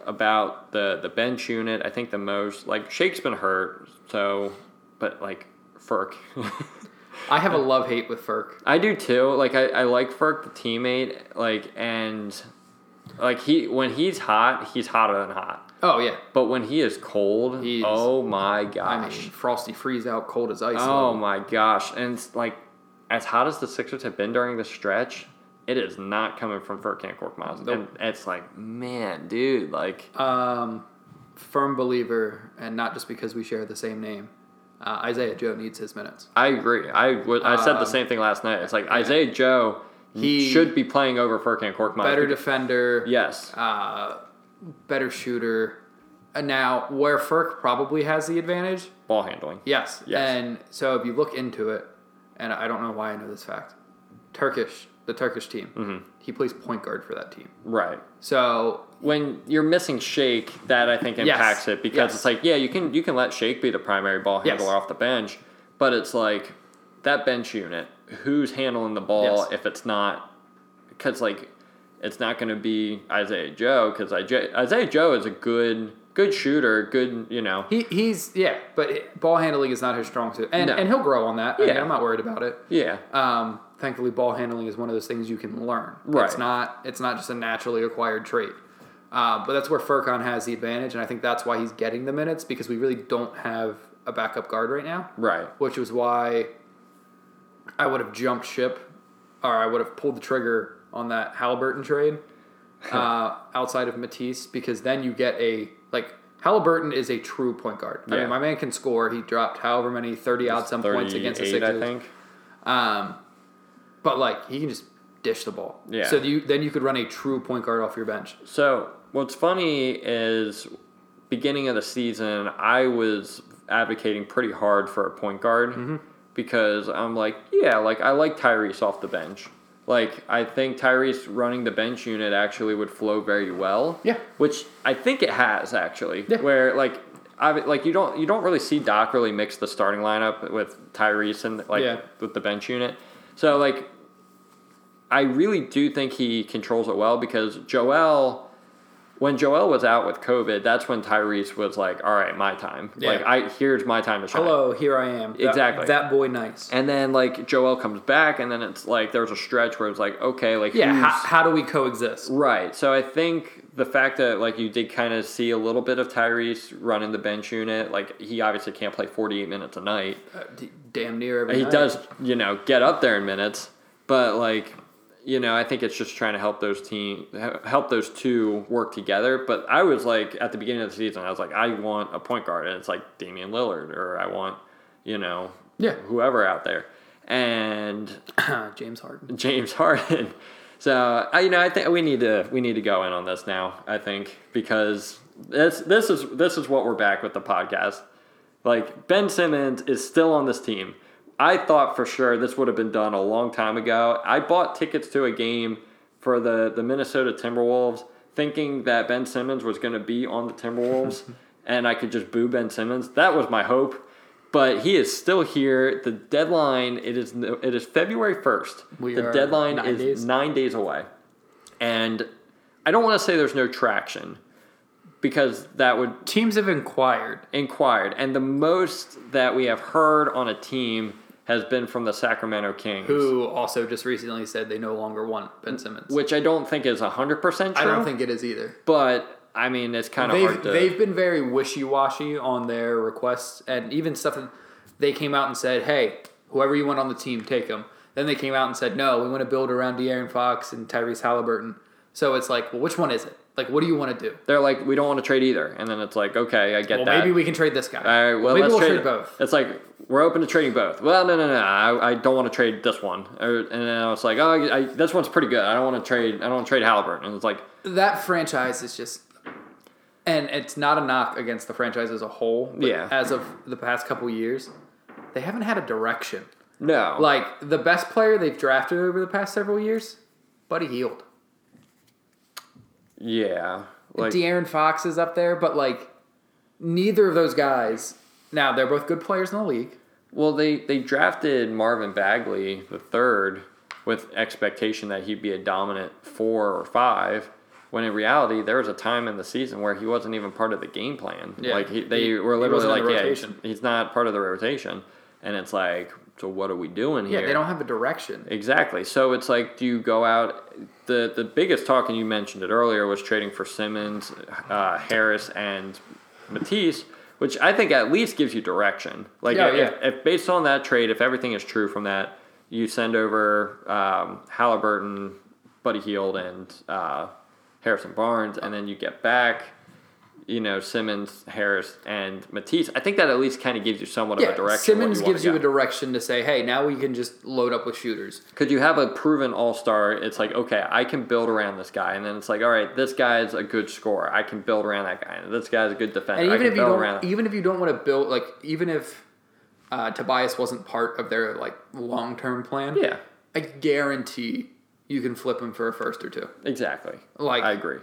about the the bench unit, I think the most like Shake's been hurt, so but like Furk. [LAUGHS] I have a love hate with Furk. I do too. Like I, I like Furk the teammate, like and like he when he's hot, he's hotter than hot. Oh yeah. But when he is cold, He oh my I gosh. mean, frosty freeze out, cold as ice. oh my gosh. And it's like as hot as the Sixers have been during the stretch, it is not coming from Furkan Korkmaz. Nope. And it's like, man, dude, like Um, firm believer, and not just because we share the same name. Uh, Isaiah Joe needs his minutes. I agree. I would I said the Um, same thing last night. It's like Isaiah Joe He- should be playing over Furkan Korkmaz. Better defender, Yes. uh, better shooter. And now, where Furk probably has the advantage, Ball handling. yes. Yes. And so, if you look into it, and I don't know why I know this fact, Turkish, the Turkish team, Mm-hmm. he plays point guard for that team. Right. So when you're missing Shake, that I think Yes. impacts it because Yes. it's like, yeah, you can you can let Shake be the primary ball Yes. handler off the bench, but it's like that bench unit, who's handling the ball Yes. if it's not because like it's not going to be Isaiah Joe because Isaiah Joe is a good good shooter, good you know he, he's yeah, but ball handling is not his strong suit, and No. and he'll grow on that. I mean, Yeah. I'm not worried about it. yeah Um, thankfully, ball handling is one of those things you can learn. Right. It's not. It's not just a naturally acquired trait. Uh, but that's where Furkan has the advantage, and I think that's why he's getting the minutes because we really don't have a backup guard right now. right Which was why I would have jumped ship, or I would have pulled the trigger on that Haliburton trade [LAUGHS] uh, outside of Matisse because then you get a like. Haliburton is a true point guard. I mean, my man can score. He dropped however many thirty odd some points against the Sixers. I think Um, but like he can just dish the ball. Yeah. So you then you could run a true point guard off your bench. So what's funny is beginning of the season, I was advocating pretty hard for a point guard Mm-hmm. because I'm like, yeah, like I like Tyrese off the bench. Like I think Tyrese running the bench unit actually would flow very well. Yeah. Which I think it has actually. Yeah. Where like I like you don't you don't really see Doc really mix the starting lineup with Tyrese and like Yeah. with the bench unit. So like I really do think he controls it well because Joel, when Joel was out with COVID, that's when Tyrese was like, "All right, my time. Yeah. Like, I here's my time to shine." Hello, here I am. Exactly. That, boy, nice. And then like Joel comes back, and then it's like there's a stretch where it's like, okay, like yeah. How, how do we coexist? right. So I think the fact that like you did kind of see a little bit of Tyrese running the bench unit, like he obviously can't play 48 minutes a night. Uh, d- damn near every. He night. does, you know, get up there in minutes, but like, you know, I think it's just trying to help those team help those two work together. But I was like at the beginning of the season, I was like, I want a point guard, and it's like Damian Lillard, or I want, you know, Yeah. whoever out there, and [CLEARS THROAT] James Harden. [LAUGHS] James Harden. So I, you know, I think we need to we need to go in on this now. I think because this this is this is what we're back with the podcast. Like Ben Simmons is still on this team. I thought for sure this would have been done a long time ago. I bought tickets to a game for the the Minnesota Timberwolves, thinking that Ben Simmons was going to be on the Timberwolves, [LAUGHS] and I could just boo Ben Simmons. That was my hope. But he is still here. The deadline it is it is February first. We The deadline is days. nine days away, and I don't want to say there's no traction, because that would Teams have inquired. inquired, and the most that we have heard on a team has been from the Sacramento Kings, Who also just recently said they no longer want Ben Simmons. which I don't think is hundred percent true. I don't think it is either. but I mean it's kind of They've, hard to. they've been very wishy washy on their requests, and even stuff that they came out and said, "Hey, whoever you want on the team, take them." Then they came out and said, "No, we want to build around De'Aaron Fox and Tyrese Haliburton." So it's like, well, which one is it? Like, what do you want to do? They're like, we don't want to trade either, and then it's like, okay, I get Well, that. maybe we can trade this guy. All right, well, maybe let's we'll trade, trade both. It's like we're open to trading both. Well, no, no, no, I, I don't want to trade this one. Or, and then I was like, oh, I, this one's pretty good. I don't want to trade. I don't want to trade Haliburton. And it's like, that franchise is just and it's not a knock against the franchise as a whole but Yeah. as of the past couple years they haven't had a direction no, like the best player they've drafted over the past several years Buddy Hield yeah, like De'Aaron Fox is up there but like neither of those guys now they're both good players in the league well, they they drafted Marvin Bagley the third with expectation that he'd be a dominant four or five. When in reality, there was a time in the season where he wasn't even part of the game plan. Yeah. Like he, they He- were literally like, yeah, he's, he's not part of the rotation, and it's like, so what are we doing here? yeah they don't have a direction Exactly. So it's like, do you go out? The the biggest talk, and you mentioned it earlier, was trading for Simmons, uh, Harris, and Matisse, which I think at least gives you direction. Like, Yeah, if, yeah. if based on that trade, if everything is true from that, you send over um, Haliburton, Buddy Hield, and uh, Harrison Barnes, and then you get back. You know Simmons, Harris, and Matisse. I think that at least kind of gives you somewhat of a direction. Simmons you gives you go. a direction to say hey now we can just load up with shooters Could you have a proven all star? It's like, okay, I can build around this guy. And then it's like, all right, this guy is a good scorer. I can build around that guy. And this guy's a good defender. And I even can if you don't, around even if you don't want to build, like, even if uh, Tobias wasn't part of their like long term plan, Yeah, I guarantee you can flip him for a first or two. exactly. Like- I agree.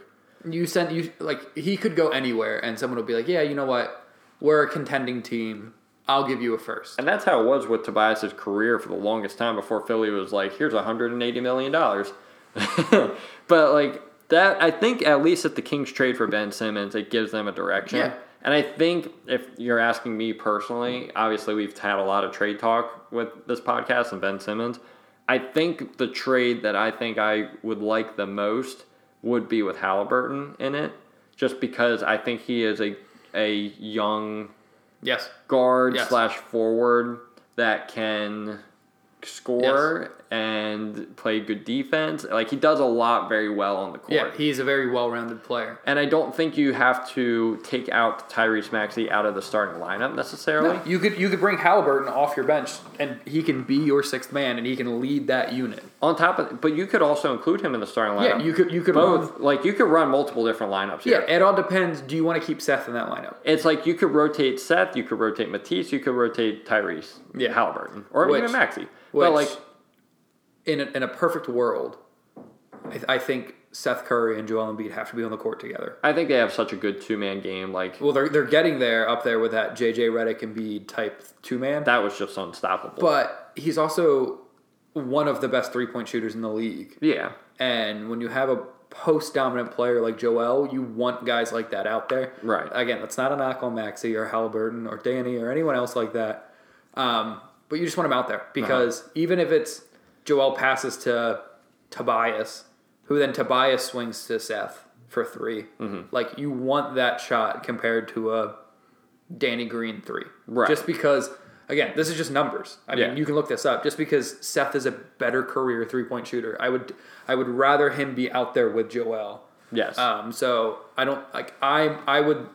You send you like he could go anywhere, and someone will be like, "Yeah, you know what? We're a contending team. I'll give you a first. And that's how it was with Tobias's career for the longest time before Philly was like, here's $180 million. [LAUGHS] but like that, I think at least at the Kings trade for Ben Simmons, it gives them a direction. Yeah. And I think if you're asking me personally, obviously we've had a lot of trade talk with this podcast and Ben Simmons. I think the trade that I think I would like the most would be with Haliburton in it, just because I think he is a a young Yes, guard Yes. slash forward that can score and play good defense. Like he does a lot very well on the court. yeah, he's a very well rounded player. And I don't think you have to take out Tyrese Maxey out of the starting lineup necessarily. No, you could you could bring Haliburton off your bench, and he can be your sixth man, and he can lead that unit. On top of, but you could also include him in the starting lineup. Yeah, you could you could run both. Like you could run multiple different lineups. Yeah, it all depends. Do you want to keep Seth in that lineup? It's like you could rotate Seth, you could rotate Matisse, you could rotate Tyrese, Yeah. Haliburton, or Which- even Maxey. Which, But like, in a, in a perfect world, I, I think Seth Curry and Joel Embiid have to be on the court together. I think they have such a good two man game. Like Well, they're they're getting there up there with that JJ Redick and Embiid type two man. that was just unstoppable. But he's also one of the best three point shooters in the league. yeah, And when you have a post dominant player like Joel, you want guys like that out there. Right. Again, that's not a knock on Maxey or Haliburton or Danny or anyone else like that. Um, but you just want them out there because even if it's Joel passes to Tobias, who then Tobias swings to Seth for 3 like you want that shot compared to a Danny Green three. Right. Just because, again, this is just numbers. I Yeah. mean, you can look this up. Just because Seth is a better career three point shooter, I would I would rather him be out there with Joel. yes, Um, so I don't like I I would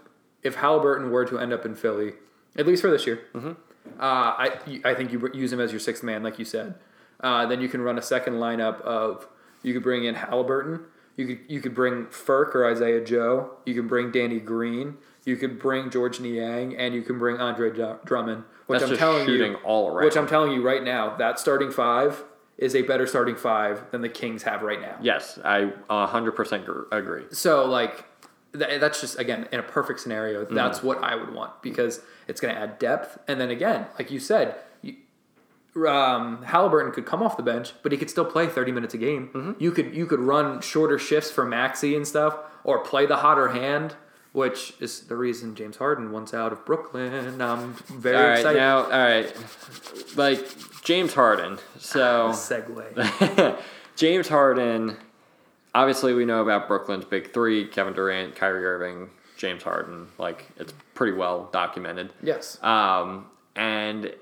if Haliburton were to end up in Philly, at least for this year. Mm-hmm. Uh, I I think you use him as your sixth man, like you said. Uh, then you can run a second lineup of you could bring in Haliburton. You could you could bring Furk or Isaiah Joe. You can bring Danny Green. You could bring George Niang, and you can bring Andre Dr- Drummond. Which That's I'm telling you, all around. Which I'm telling you right now, that starting five is a better starting five than the Kings have right now. yes, I hundred percent agree. So like that's just again in a perfect scenario. Mm-hmm. That's what I would want because it's going to add depth. And then again, like you said, um, Haliburton could come off the bench, but he could still play thirty minutes a game. Mm-hmm. You could you could run shorter shifts for Maxey and stuff, or play the hotter hand which is the reason James Harden wants out of Brooklyn. I'm very all right, excited. now, all right, like James Harden. So Segue. [LAUGHS] James Harden. Obviously, we know about Brooklyn's big three: Kevin Durant, Kyrie Irving, James Harden. Like it's pretty well documented. yes. Um, and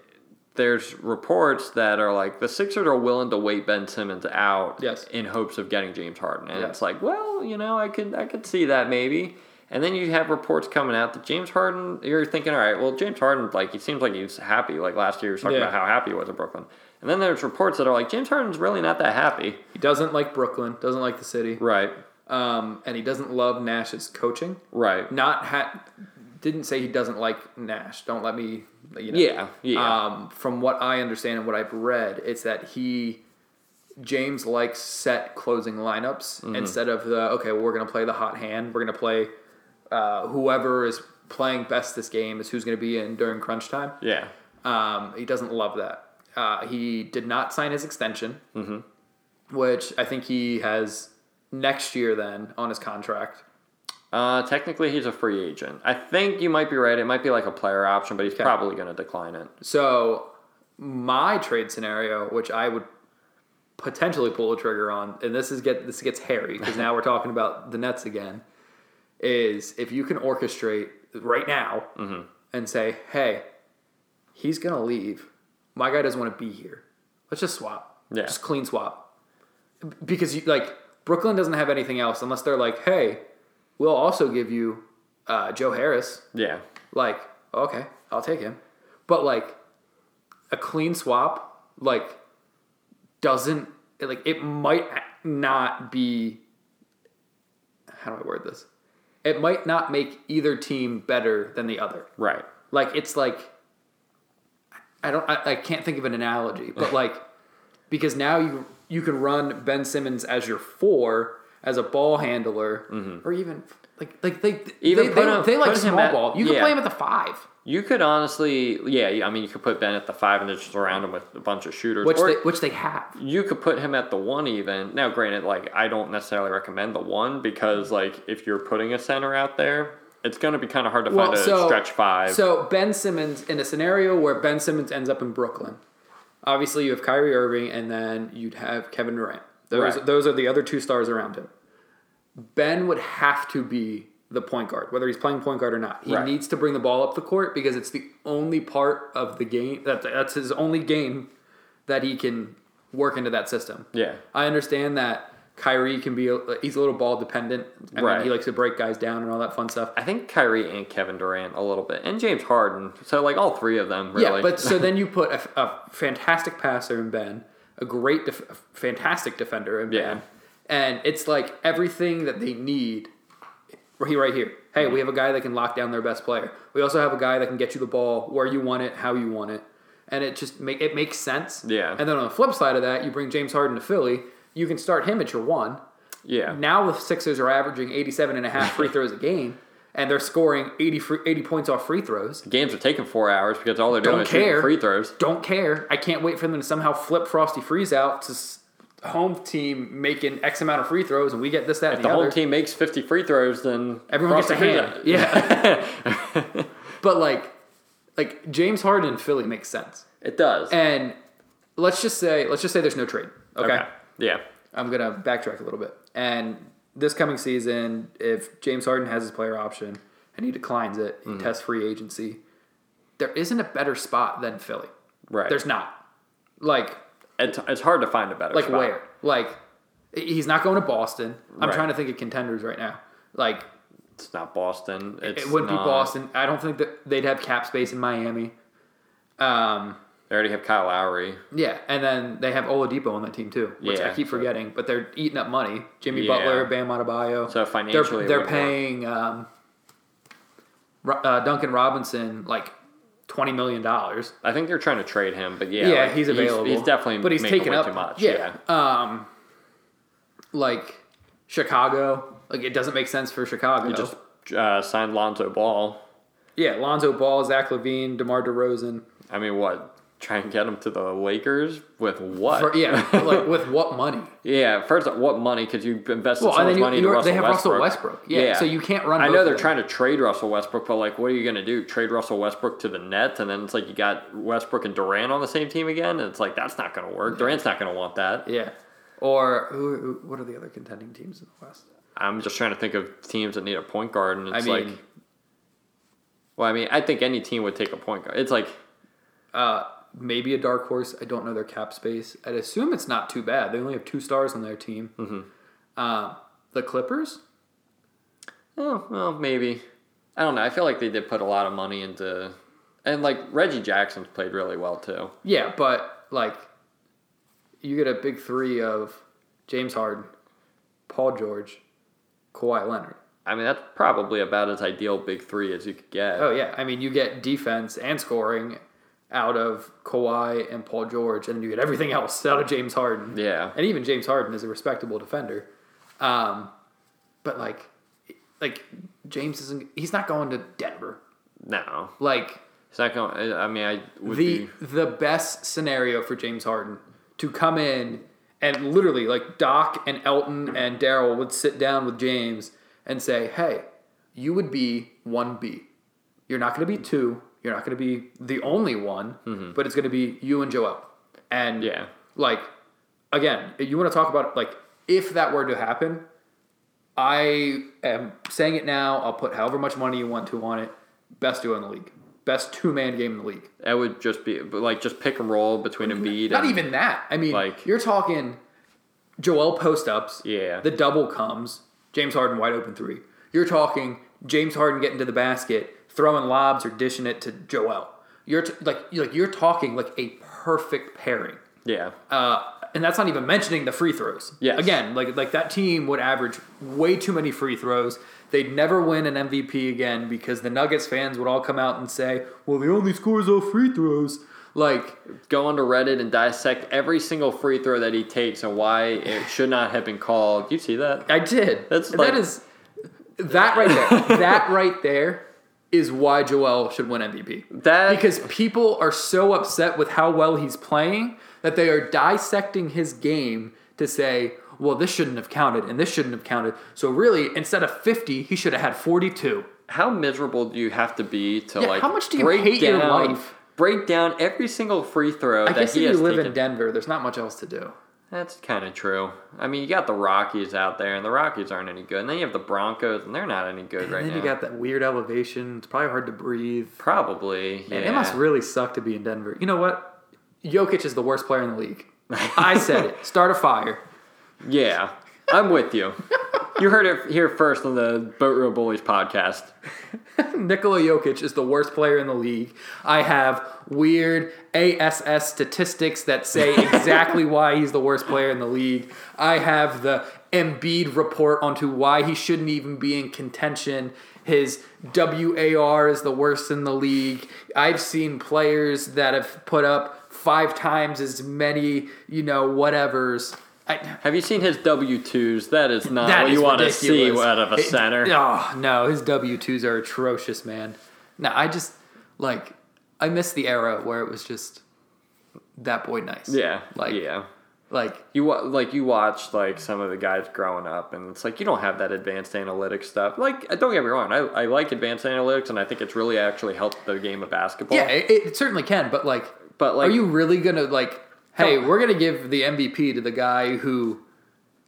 there's reports that are like the Sixers are willing to wait Ben Simmons out Yes. in hopes of getting James Harden. And Yeah. it's like, well, you know, I could I could see that maybe. And then you have reports coming out that James Harden, you're thinking, all right, well, James Harden, like, he seems like he's happy. Like last year, he was talking Yeah. about how happy he was in Brooklyn. And then there's reports that are like, James Harden's really not that happy. He doesn't like Brooklyn, doesn't like the city, Right, um, and he doesn't love Nash's coaching. right. Not ha- didn't say he doesn't like Nash. Don't let me. You know. Yeah, yeah. Um, from what I understand and what I've read, it's that he James likes set closing lineups Mm-hmm. instead of the okay, well, we're gonna play the hot hand. We're gonna play uh, whoever is playing best this game is who's gonna be in during crunch time. yeah. Um, he doesn't love that. Uh, he did not sign his extension, which I think he has next year then on his contract. Uh, technically, he's a free agent. I think you might be right. It might be like a player option, but he's Okay. probably going to decline it. So my trade scenario, which I would potentially pull a trigger on, and this is get this gets hairy because now we're talking about the Nets again, is if you can orchestrate right now and say, hey, he's gonna leave. My guy doesn't want to be here. Let's just swap. Yeah. Just clean swap. Because you like Brooklyn doesn't have anything else unless they're like, hey, we'll also give you uh, Joe Harris. Yeah. Like, okay, I'll take him. But like a clean swap, like doesn't like it might not be how do I word this? It might not make either team better than the other. Right. Like it's like I don't I, I can't think of an analogy, but [LAUGHS] like because now you you can run Ben Simmons as your four as a ball handler or even like like they Mm-hmm. Even they, they, him- they like small at- ball. You can play him at the five. You could honestly, yeah. I mean, you could put Ben at the five and then just surround him with a bunch of shooters. which or they, which they have. you could put him at the one even. Now, granted, like I don't necessarily recommend the one because, like, if you're putting a center out there, it's going to be kind of hard to Well, find a so- stretch five. So Ben Simmons in a scenario where Ben Simmons ends up in Brooklyn, obviously you have Kyrie Irving and then you'd have Kevin Durant. Those Right. those are the other two stars around him. Ben would have to be the point guard, whether he's playing point guard or not. He Right. needs to bring the ball up the court because it's the only part of the game that that's his only game that he can work into that system. yeah. I understand that Kyrie can be he's a little ball dependent. I mean, Right. he likes to break guys down and all that fun stuff. I think Kyrie and Kevin Durant a little bit, and James Harden. So, like, all three of them, really. Yeah, but so then [LAUGHS] you put a, a fantastic passer in Ben, a great, def- fantastic defender in Yeah. and it's like everything that they need. Right right here. Hey, we have a guy that can lock down their best player. We also have a guy that can get you the ball where you want it, how you want it, and it just make it makes sense. Yeah. And then on the flip side of that, you bring James Harden to Philly. You can start him at your one. yeah. Now the Sixers are averaging 87 and a half free throws a game, and they're scoring 80, free, 80 points off free throws. Games are taking four hours because all they're doing Don't is shooting free throws. Don't care. I can't wait for them to somehow flip Frosty Freeze out to home team making X amount of free throws, and we get this, that, If and the the, home other. team makes 50 free throws, then Everyone gets a Frosty hand. Yeah. [LAUGHS] but like, like James Harden in Philly makes sense. It does. And let's just say, let's just say there's no trade. Okay. Yeah. I'm gonna backtrack a little bit. And this coming season, if James Harden has his player option and he declines it, Mm-hmm. he tests free agency. There isn't a better spot than Philly. Right. There's not. Like, It's, it's hard to find a better like spot. where? Like, he's not going to Boston. I'm Right. trying to think of contenders right now. Like, It's not Boston. It's it wouldn't not- be Boston. I don't think that they'd have cap space in Miami. Um, They already have Kyle Lowry. yeah, and then they have Oladipo on that team too, which I keep forgetting. But they're eating up money. Jimmy Yeah. Butler, Bam Adebayo. So financially, they're, they're paying um, uh, Duncan Robinson like twenty million dollars. I think they're trying to trade him, but yeah, Yeah, like, he's available. He's, definitely, but he's making taken up too much. Yeah. Um, like Chicago, like it doesn't make sense for Chicago. He just uh, signed Lonzo Ball. yeah, Lonzo Ball, Zach LaVine, DeMar DeRozan. I mean, what? Try and get him to the Lakers with what? For, yeah, [LAUGHS] like with what money? Yeah, first, what money? Because you invested Well, so much you, money you they have Westbrook. Russell Westbrook. Yeah, so you can't run. I know they're trying to trade Russell Westbrook, but like, what are you going to do? Trade Russell Westbrook to the Nets, and then it's like you got Westbrook and Durant on the same team again, and it's like that's not going to work. Durant's not going to want that. Yeah. Or who, who? What are the other contending teams in the West? I'm just trying to think of teams that need a point guard, and I it's mean, like, well, I mean, I think any team would take a point guard. It's like, uh, maybe a dark horse. I don't know their cap space. I'd assume it's not too bad. They only have two stars on their team. Mm-hmm. Uh, the Clippers. oh, well, maybe. I don't know. I feel like they did put a lot of money into, and like Reggie Jackson's played really well too. Yeah, but like, you get a big three of James Harden, Paul George, Kawhi Leonard. I mean, that's probably about as ideal big three as you could get. Oh yeah, I mean you get defense and scoring out of Kawhi and Paul George, and then you get everything else out of James Harden. Yeah. and even James Harden is a respectable defender. Um, but like, like James isn't. He's not going to Denver. No, Like it's not going. I mean, I would the be. the best scenario for James Harden to come in and literally like Doc and Elton and Daryl would sit down with James and say, "Hey, you would be one B. You're not going to be two. You're not going to be the only one, but it's going to be you and Joel." And Mm-hmm. Yeah. like again, you want to talk about like if that were to happen, I am saying it now. I'll put however much money you want to on it. Best duo in the league. Best two man game in the league. That would just be like just pick and roll between Embiid. Not and, not even that. I mean, like- you're talking Joel post ups. Yeah. The double comes. James Harden wide open three. You're talking James Harden getting to the basket, throwing lobs or dishing it to Joel. You're t- like like you're talking like a perfect pairing. Yeah. Uh, and that's not even mentioning the free throws. Yes. Again, like like that team would average way too many free throws. They'd never win an MVP again because the Nuggets fans would all come out and say, "Well, they only scores off free throws." Like Go onto Reddit and dissect every single free throw that he takes and why it should not have been called. You see that? I did. That's that like- is that right there. that right there is why Joel should win MVP. That Because people are so upset with how well he's playing that they are dissecting his game to say, well, this shouldn't have counted and this shouldn't have counted. So really, instead of 50, he should have had 42. how miserable do you have to be to Yeah, like how much do you break hate your down, life? Break down every single free throw I that guess he if you live taken. in Denver, there's not much else to do. That's kind of true. I mean, you got the Rockies out there, and the Rockies aren't any good. And then you have the Broncos, and they're not any good right and then now. you got that weird elevation. It's probably hard to breathe. Probably, yeah. Man, it must really suck to be in Denver. You know what? Jokic is the worst player in the league. [LAUGHS] I said it. Start a fire. yeah, I'm with you. [LAUGHS] you heard it here first on the BoatRow Bullies podcast. [LAUGHS] Nikola Jokic is the worst player in the league. I have weird ASS statistics that say [LAUGHS] exactly why he's the worst player in the league. I have the Embiid report onto why he shouldn't even be in contention. His WAR is the worst in the league. I've seen players that have put up five times as many, you know, whatevers. I, Have you seen his W twos? That is not That what is you want to see out of a It- center. Oh no, his W twos are atrocious, man. No, I just like I miss the era where it was just that boy nice. Yeah, like yeah. like You wa- like you watch like some of the guys growing up, and it's like you don't have that advanced analytics stuff. Like, uh, don't get me wrong, I, I like advanced analytics, and I think it's really actually helped the game of basketball. yeah, it, it certainly can. But like, But, like- are you really gonna like? Hey, we're gonna give the MVP to the guy who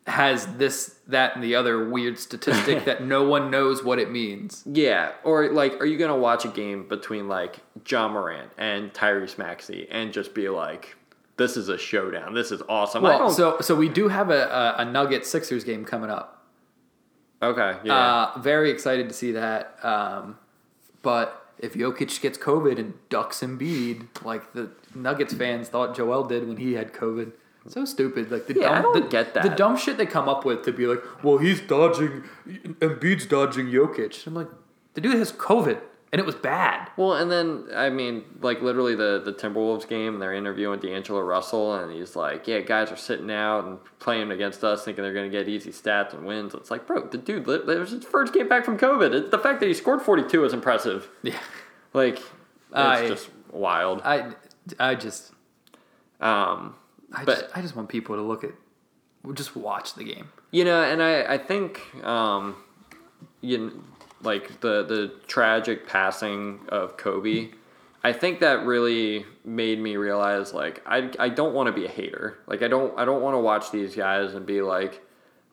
has this, that, and the other weird statistic that no [LAUGHS] one knows what it means. Yeah, or like, are you gonna watch a game between like Ja Morant and Tyrese Maxey and just be like, "This is a showdown. This is awesome." Well, so so we do have a, a, a Nugget Sixers game coming up. okay, yeah, Uh, very excited to see that. Um, but if Jokic gets COVID and ducks Embiid, like the Nuggets fans thought Joel did when he had COVID, so stupid. Like the Yeah, dumb, I don't the, get that. The dumb shit they come up with to be like, well, he's dodging, Embiid's dodging Jokic. I'm like, the dude has COVID and it was bad. Well, and then I mean, like literally the the Timberwolves game, and they're interviewing D'Angelo Russell, and he's like, "Yeah, guys are sitting out and playing against us, thinking they're going to get easy stats and wins." It's like, bro, the dude, it was his first game back from COVID. It, the fact that he scored forty two is impressive. Yeah. Like, it's I- just wild. I I just, Um, I But- just, I just want people to look at, just watch the game. You know, and I I think um, you kn- like the the tragic passing of Kobe. I think that really made me realize like I I don't want to be a hater. Like I don't I don't want to watch these guys and be like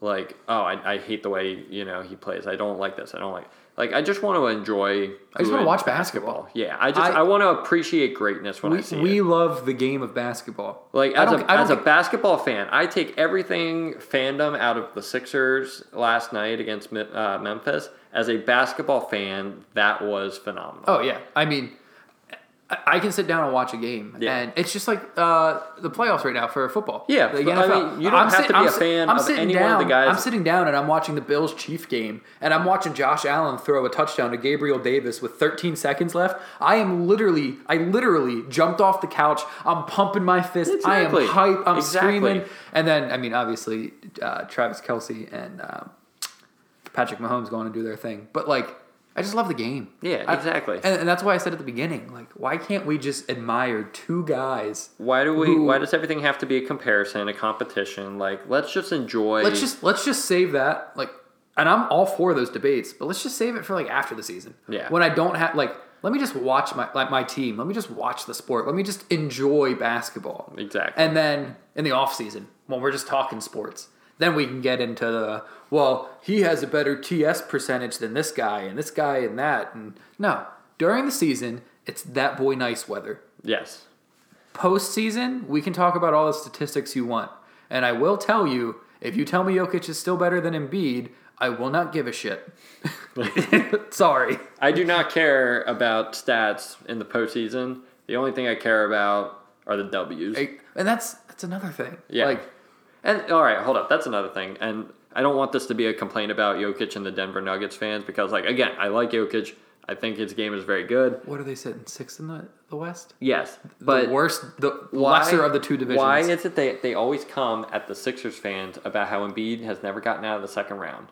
like oh I, I hate the way you know he plays. I don't like this. I don't like like I just want to enjoy. I just want to watch basketball. Yeah, I just I- I, want to appreciate greatness when I We, see we it. love the game of basketball. Like as a I as a basketball fan, I take everything fandom out of the Sixers last night against uh, Memphis. As a basketball fan, that was phenomenal. Oh yeah, I mean, I- can sit down and watch a game, Yeah. and it's just like uh, the playoffs right now for football. Yeah, the but, I mean, you don't have to be a sit- fan of sitting any one of the down- guys- I'm sitting down and I'm watching the Bills Chief game, and I'm watching Josh Allen throw a touchdown to Gabriel Davis with 13 seconds left. I am literally, I literally jumped off the couch. I'm pumping my fist. Exactly. I am hype. I'm Exactly. screaming, and then I mean, obviously, uh, Travis Kelce and uh, Patrick Mahomes going to do their thing, but like. I just love the game. Yeah, I- exactly. and, and that's why I said at the beginning, like, why can't we just admire two guys? Why do we? Who- Why does everything have to be a comparison, a competition? Like, let's just enjoy. Let's just let's just save that. Like, and I'm all for those debates, but let's just save it for like after the season. Yeah. When I don't have like, let me just watch my like my team. Let me just watch the sport. Let me just enjoy basketball. Exactly. And then in the off season, when we're just talking sports, then we can get into the well, he has a better TS percentage than this guy and this guy and that. And no, during the season, it's that boy nice weather. yes. Postseason, we can talk about all the statistics you want. And I will tell you, if you tell me Jokic is still better than Embiid, I will not give a shit. [LAUGHS] [LAUGHS] Sorry. I do not care about stats in the postseason. The only thing I care about are the W's. Like, And that's that's another thing. Yeah. Like And all right, hold up. That's another thing. And I don't want this to be a complaint about Jokic and the Denver Nuggets fans because, like, again, I like Jokic. I think his game is very good. what are they sitting sixth in the, the West? Yes, but the worst, the why- lesser of the two divisions. Why is it they they always come at the Sixers fans about how Embiid has never gotten out of the second round?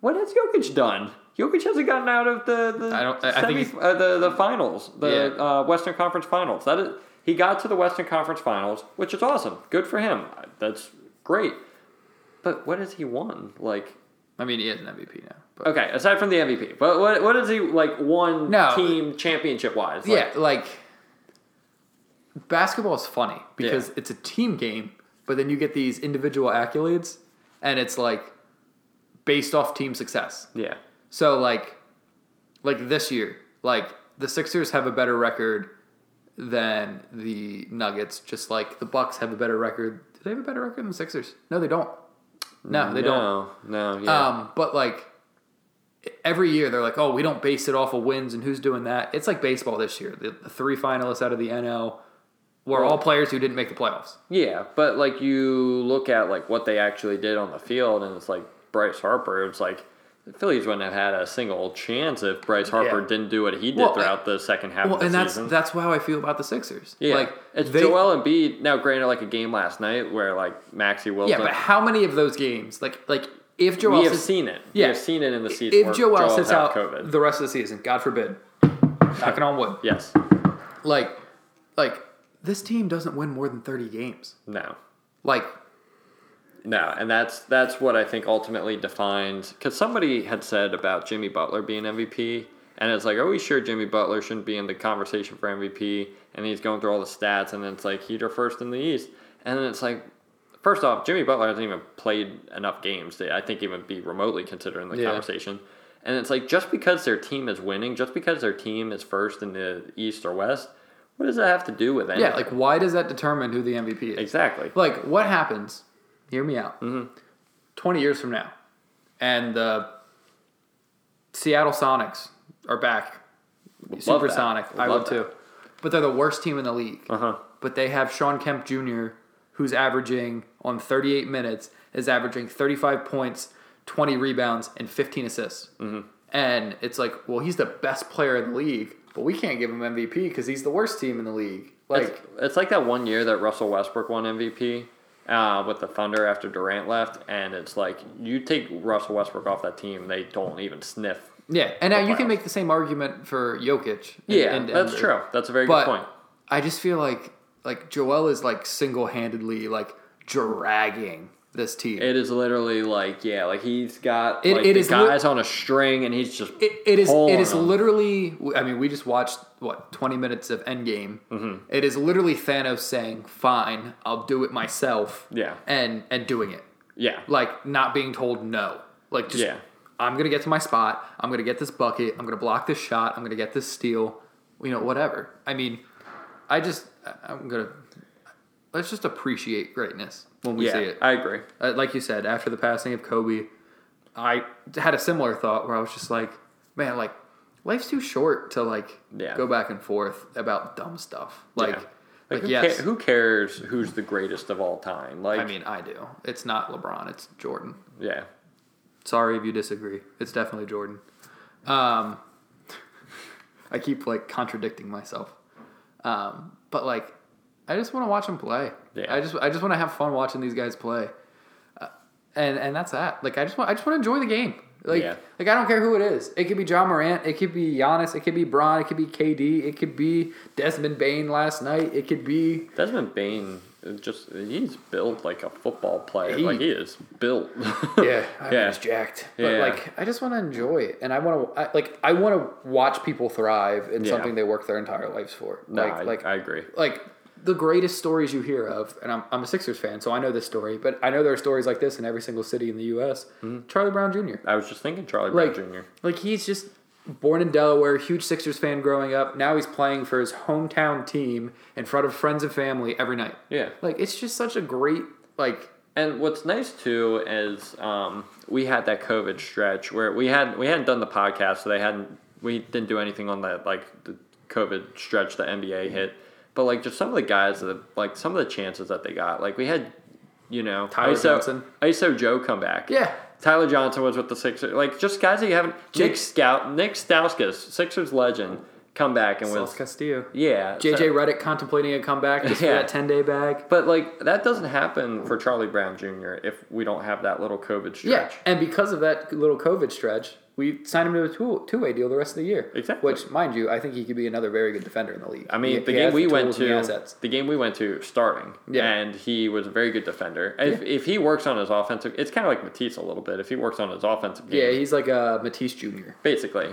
What has Jokic done? Jokic hasn't gotten out of the the I don't- I- I think uh, the the finals, the Yeah. uh, Western Conference Finals. That is, he got to the Western Conference Finals, which is awesome. Good for him. That's great. But what has he won? Like, I mean, he is an MVP now. But okay, aside from the MVP, but what what has he like won No. team championship wise? yeah, like basketball is funny because it's a team game, but then you get these individual accolades, and it's like based off team success. yeah, So like, like this year, like the Sixers have a better record than the Nuggets. Just like the Bucks have a better record. Do they have a better record than the Sixers? No, they don't. No, they don't. no, no, yeah. Um, but like every year, they're like, oh, we don't base it off of wins and who's doing that. It's like baseball this year. The, the three finalists out of the NL were Well- all players who didn't make the playoffs. Yeah, but like you look at like what they actually did on the field, and it's like Bryce Harper. It's like the Phillies wouldn't have had a single chance if Bryce Harper Yeah. didn't do what he did Well, throughout the second half Well, of the and that's season. that's how I feel about the Sixers. yeah, like it's they- Joel Embiid. Now, granted, like a game last night where like Maxey Wilson. Yeah, but how many of those games, like like if Joel we have sits- seen it. Yeah. we have seen it in the season. if Joel, Joel sits out COVID. the rest of the season, God forbid, knocking on wood, yes, like like this team doesn't win more than thirty games. no, Like no, and that's that's what I think ultimately defines. Because somebody had said about Jimmy Butler being MVP, and it's like, are we sure Jimmy Butler shouldn't be in the conversation for MVP? And he's going through all the stats, and then it's like he's first in the East, and then it's like. First off, Jimmy Butler hasn't even played enough games to, I think, even be remotely considered in the Yeah. conversation. And it's like just because their team is winning, just because their team is first in the East or West, what does that have to do with anything? yeah, like why does that determine who the MVP is? exactly. Like what happens? Hear me out. Mhm. Twenty years from now, and the Seattle Sonics are back, love supersonic. that. I Love would too, but they're the worst team in the league. Uh huh. but they have Shawn Kemp Jr., who's averaging on 38 minutes is averaging 35 points, 20 rebounds, and 15 assists. Mm-hmm. And it's like, well, he's the best player in the league, but we can't give him MVP because he's the worst team in the league. Like, it's, it's like that one year that Russell Westbrook won MVP uh, with the Thunder after Durant left, and it's like you take Russell Westbrook off that team, they don't even sniff. yeah. And now The you can make the same argument for Jokic. in- Yeah, in that's Denver. true. That's a very good point. I just feel like like Joel is like single handedly like dragging this team. It is literally like yeah, like he's got It- like it the is li- guys on a string, and he's just It, it is it is them. literally. I mean, we just watched what twenty minutes of Endgame. Mm-hmm. It is literally Thanos saying, "Fine, I'll do it myself." Yeah. and and doing it yeah, like not being told no. Like just, Yeah. I'm gonna get to my spot. I'm gonna get this bucket. I'm gonna block this shot. I'm gonna get this steal. You know, whatever. I mean, I just I'm gonna let's just appreciate greatness when we yeah, see it. I agree. Uh, like you said, after the passing of Kobe, I had a similar thought where I was just like, man, like life's too short to like Yeah. go back and forth about dumb stuff. Like, Yeah. like, who, yes, ca- who cares who's the greatest of all time? Like, I mean, I do. It's not LeBron. It's Jordan. yeah, Sorry if you disagree. It's definitely Jordan. Um, [LAUGHS] I keep like contradicting myself. Um, but like, I just want to watch them play. Yeah. I just I just want to have fun watching these guys play. Uh, and and that's that. Like I just want I just want to enjoy the game. Like Yeah. like I don't care who it is. It could be Ja Morant. It could be Giannis. It could be Braun. It could be KD. It could be Desmond Bane last night. It could be Desmond Bane just he's built like a football player. He- like he is built. [LAUGHS] yeah, I Yeah. was jacked. But Yeah. like, I just want to enjoy it, and I want to I, like I want to watch people thrive in Yeah. something they work their entire lives for. no, like I, like I agree. like the greatest stories you hear of, and I'm, I'm a Sixers fan, so I know this story, but I know there are stories like this in every single city in the U.S. Mm-hmm. Charlie Brown Jr. I was just thinking Charlie Like, Brown Jr. like he's just born in Delaware, huge Sixers fan growing up. Now he's playing for his hometown team in front of friends and family every night. Yeah. Like it's just such a great like And what's nice too is um, we had that COVID stretch where we had we hadn't done the podcast, so they hadn't we didn't do anything on that like the COVID stretch the NBA hit. But like just some of the guys that like some of the chances that they got, like we had, you know, Tyler ISO, Johnson. ISO Joe come back. yeah. Tyler Johnson was with the Sixers. Like just guys that you haven't. Nick Scout, Nick Stauskas, Sixers legend, come back and was Sauce Castillo. yeah. JJ so- Redick contemplating a comeback just Yeah. for that ten day bag. but like that doesn't happen for Charlie Brown Jr. if we don't have that little COVID stretch. Yeah, and because of that little COVID stretch, we signed him to a two two way deal the rest of the year. Exactly. Which, mind you, I think he could be another very good defender in the league. I mean, He- the he game we went the to, the game we went to starting, Yeah. and he was a very good defender. If, if he works on his offensive, it's kind of like Matisse a little bit. If he works on his offensive game, Yeah, he's like a Matisse Jr. basically,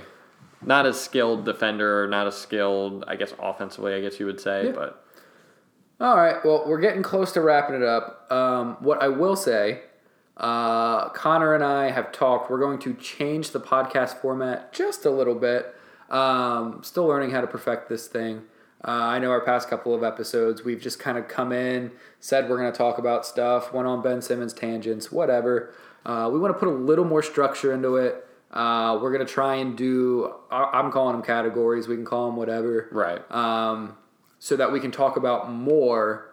not a skilled defender, not a skilled, I guess, offensively. I guess you would say, Yeah. but All right, well, we're getting close to wrapping it up. Um, what I will say, uh, Connor and I have talked. We're going to change the podcast format just a little bit. Um, still learning how to perfect this thing. Uh, I know our past couple of episodes, we've just kind of come in, said we're going to talk about stuff, went on Ben Simmons tangents, whatever. Uh, we want to put a little more structure into it. Uh, we're going to try and do, I'm calling them categories, we can call them whatever right, um, so that we can talk about more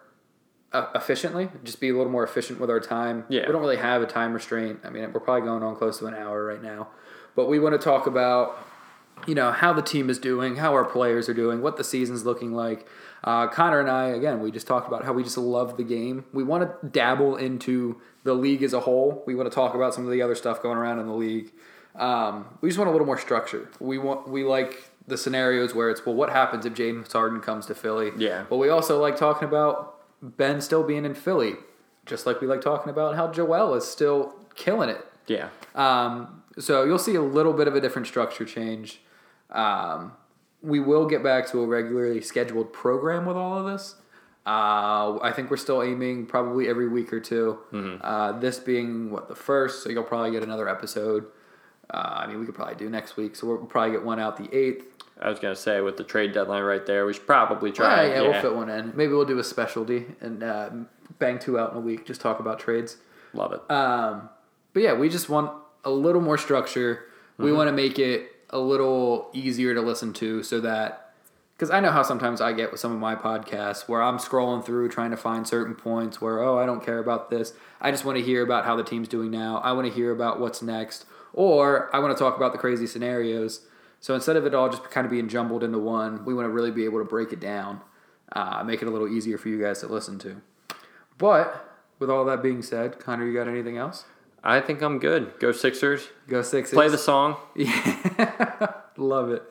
uh, efficiently, just be a little more efficient with our time. Yeah. We don't really have a time restraint. I mean, we're probably going on close to an hour right now, but we want to talk about, you know, how the team is doing, how our players are doing, what the season's looking like. Uh, Connor and I, again, we just talked about how we just love the game. We want to dabble into the league as a whole. We want to talk about some of the other stuff going around in the league. Um, we just want a little more structure. We want we like the scenarios where it's well, what happens if James Harden comes to Philly? Yeah. But we also like talking about Ben still being in Philly, just like we like talking about how Joel is still killing it. yeah, Um, so you'll see a little bit of a different structure change. Um, we will get back to a regularly scheduled program with all of this. Uh, I think we're still aiming probably every week or 2 Uh, this being what the first, so you'll probably get another episode. Uh, I mean, we could probably do next week, so we'll probably get one out the eighth. I was gonna say with the trade deadline right there, we should probably Yeah, try. yeah, we'll fit one in. Maybe we'll do a specialty and uh, bang two out in a week. Just talk about trades. love it. Um, but yeah, we just want a little more structure. We want to make it a little easier to listen to so that, because I know how sometimes I get with some of my podcasts where I'm scrolling through trying to find certain points where, oh, I don't care about this. I just want to hear about how the team's doing now. I want to hear about what's next. Or I want to talk about the crazy scenarios. So instead of it all just kind of being jumbled into one, we want to really be able to break it down, uh, make it a little easier for you guys to listen to. But with all that being said, Connor, you got anything else? I think I'm good. Go Sixers. Go Sixers. Play the song. [LAUGHS] Yeah, love it.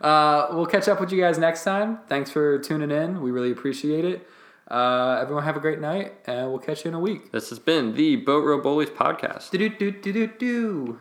Uh, we'll catch up with you guys next time. Thanks for tuning in. We really appreciate it. Uh, everyone have a great night, and we'll catch you in a week. This has been the BoatRow Bullies podcast. Do do do do do do.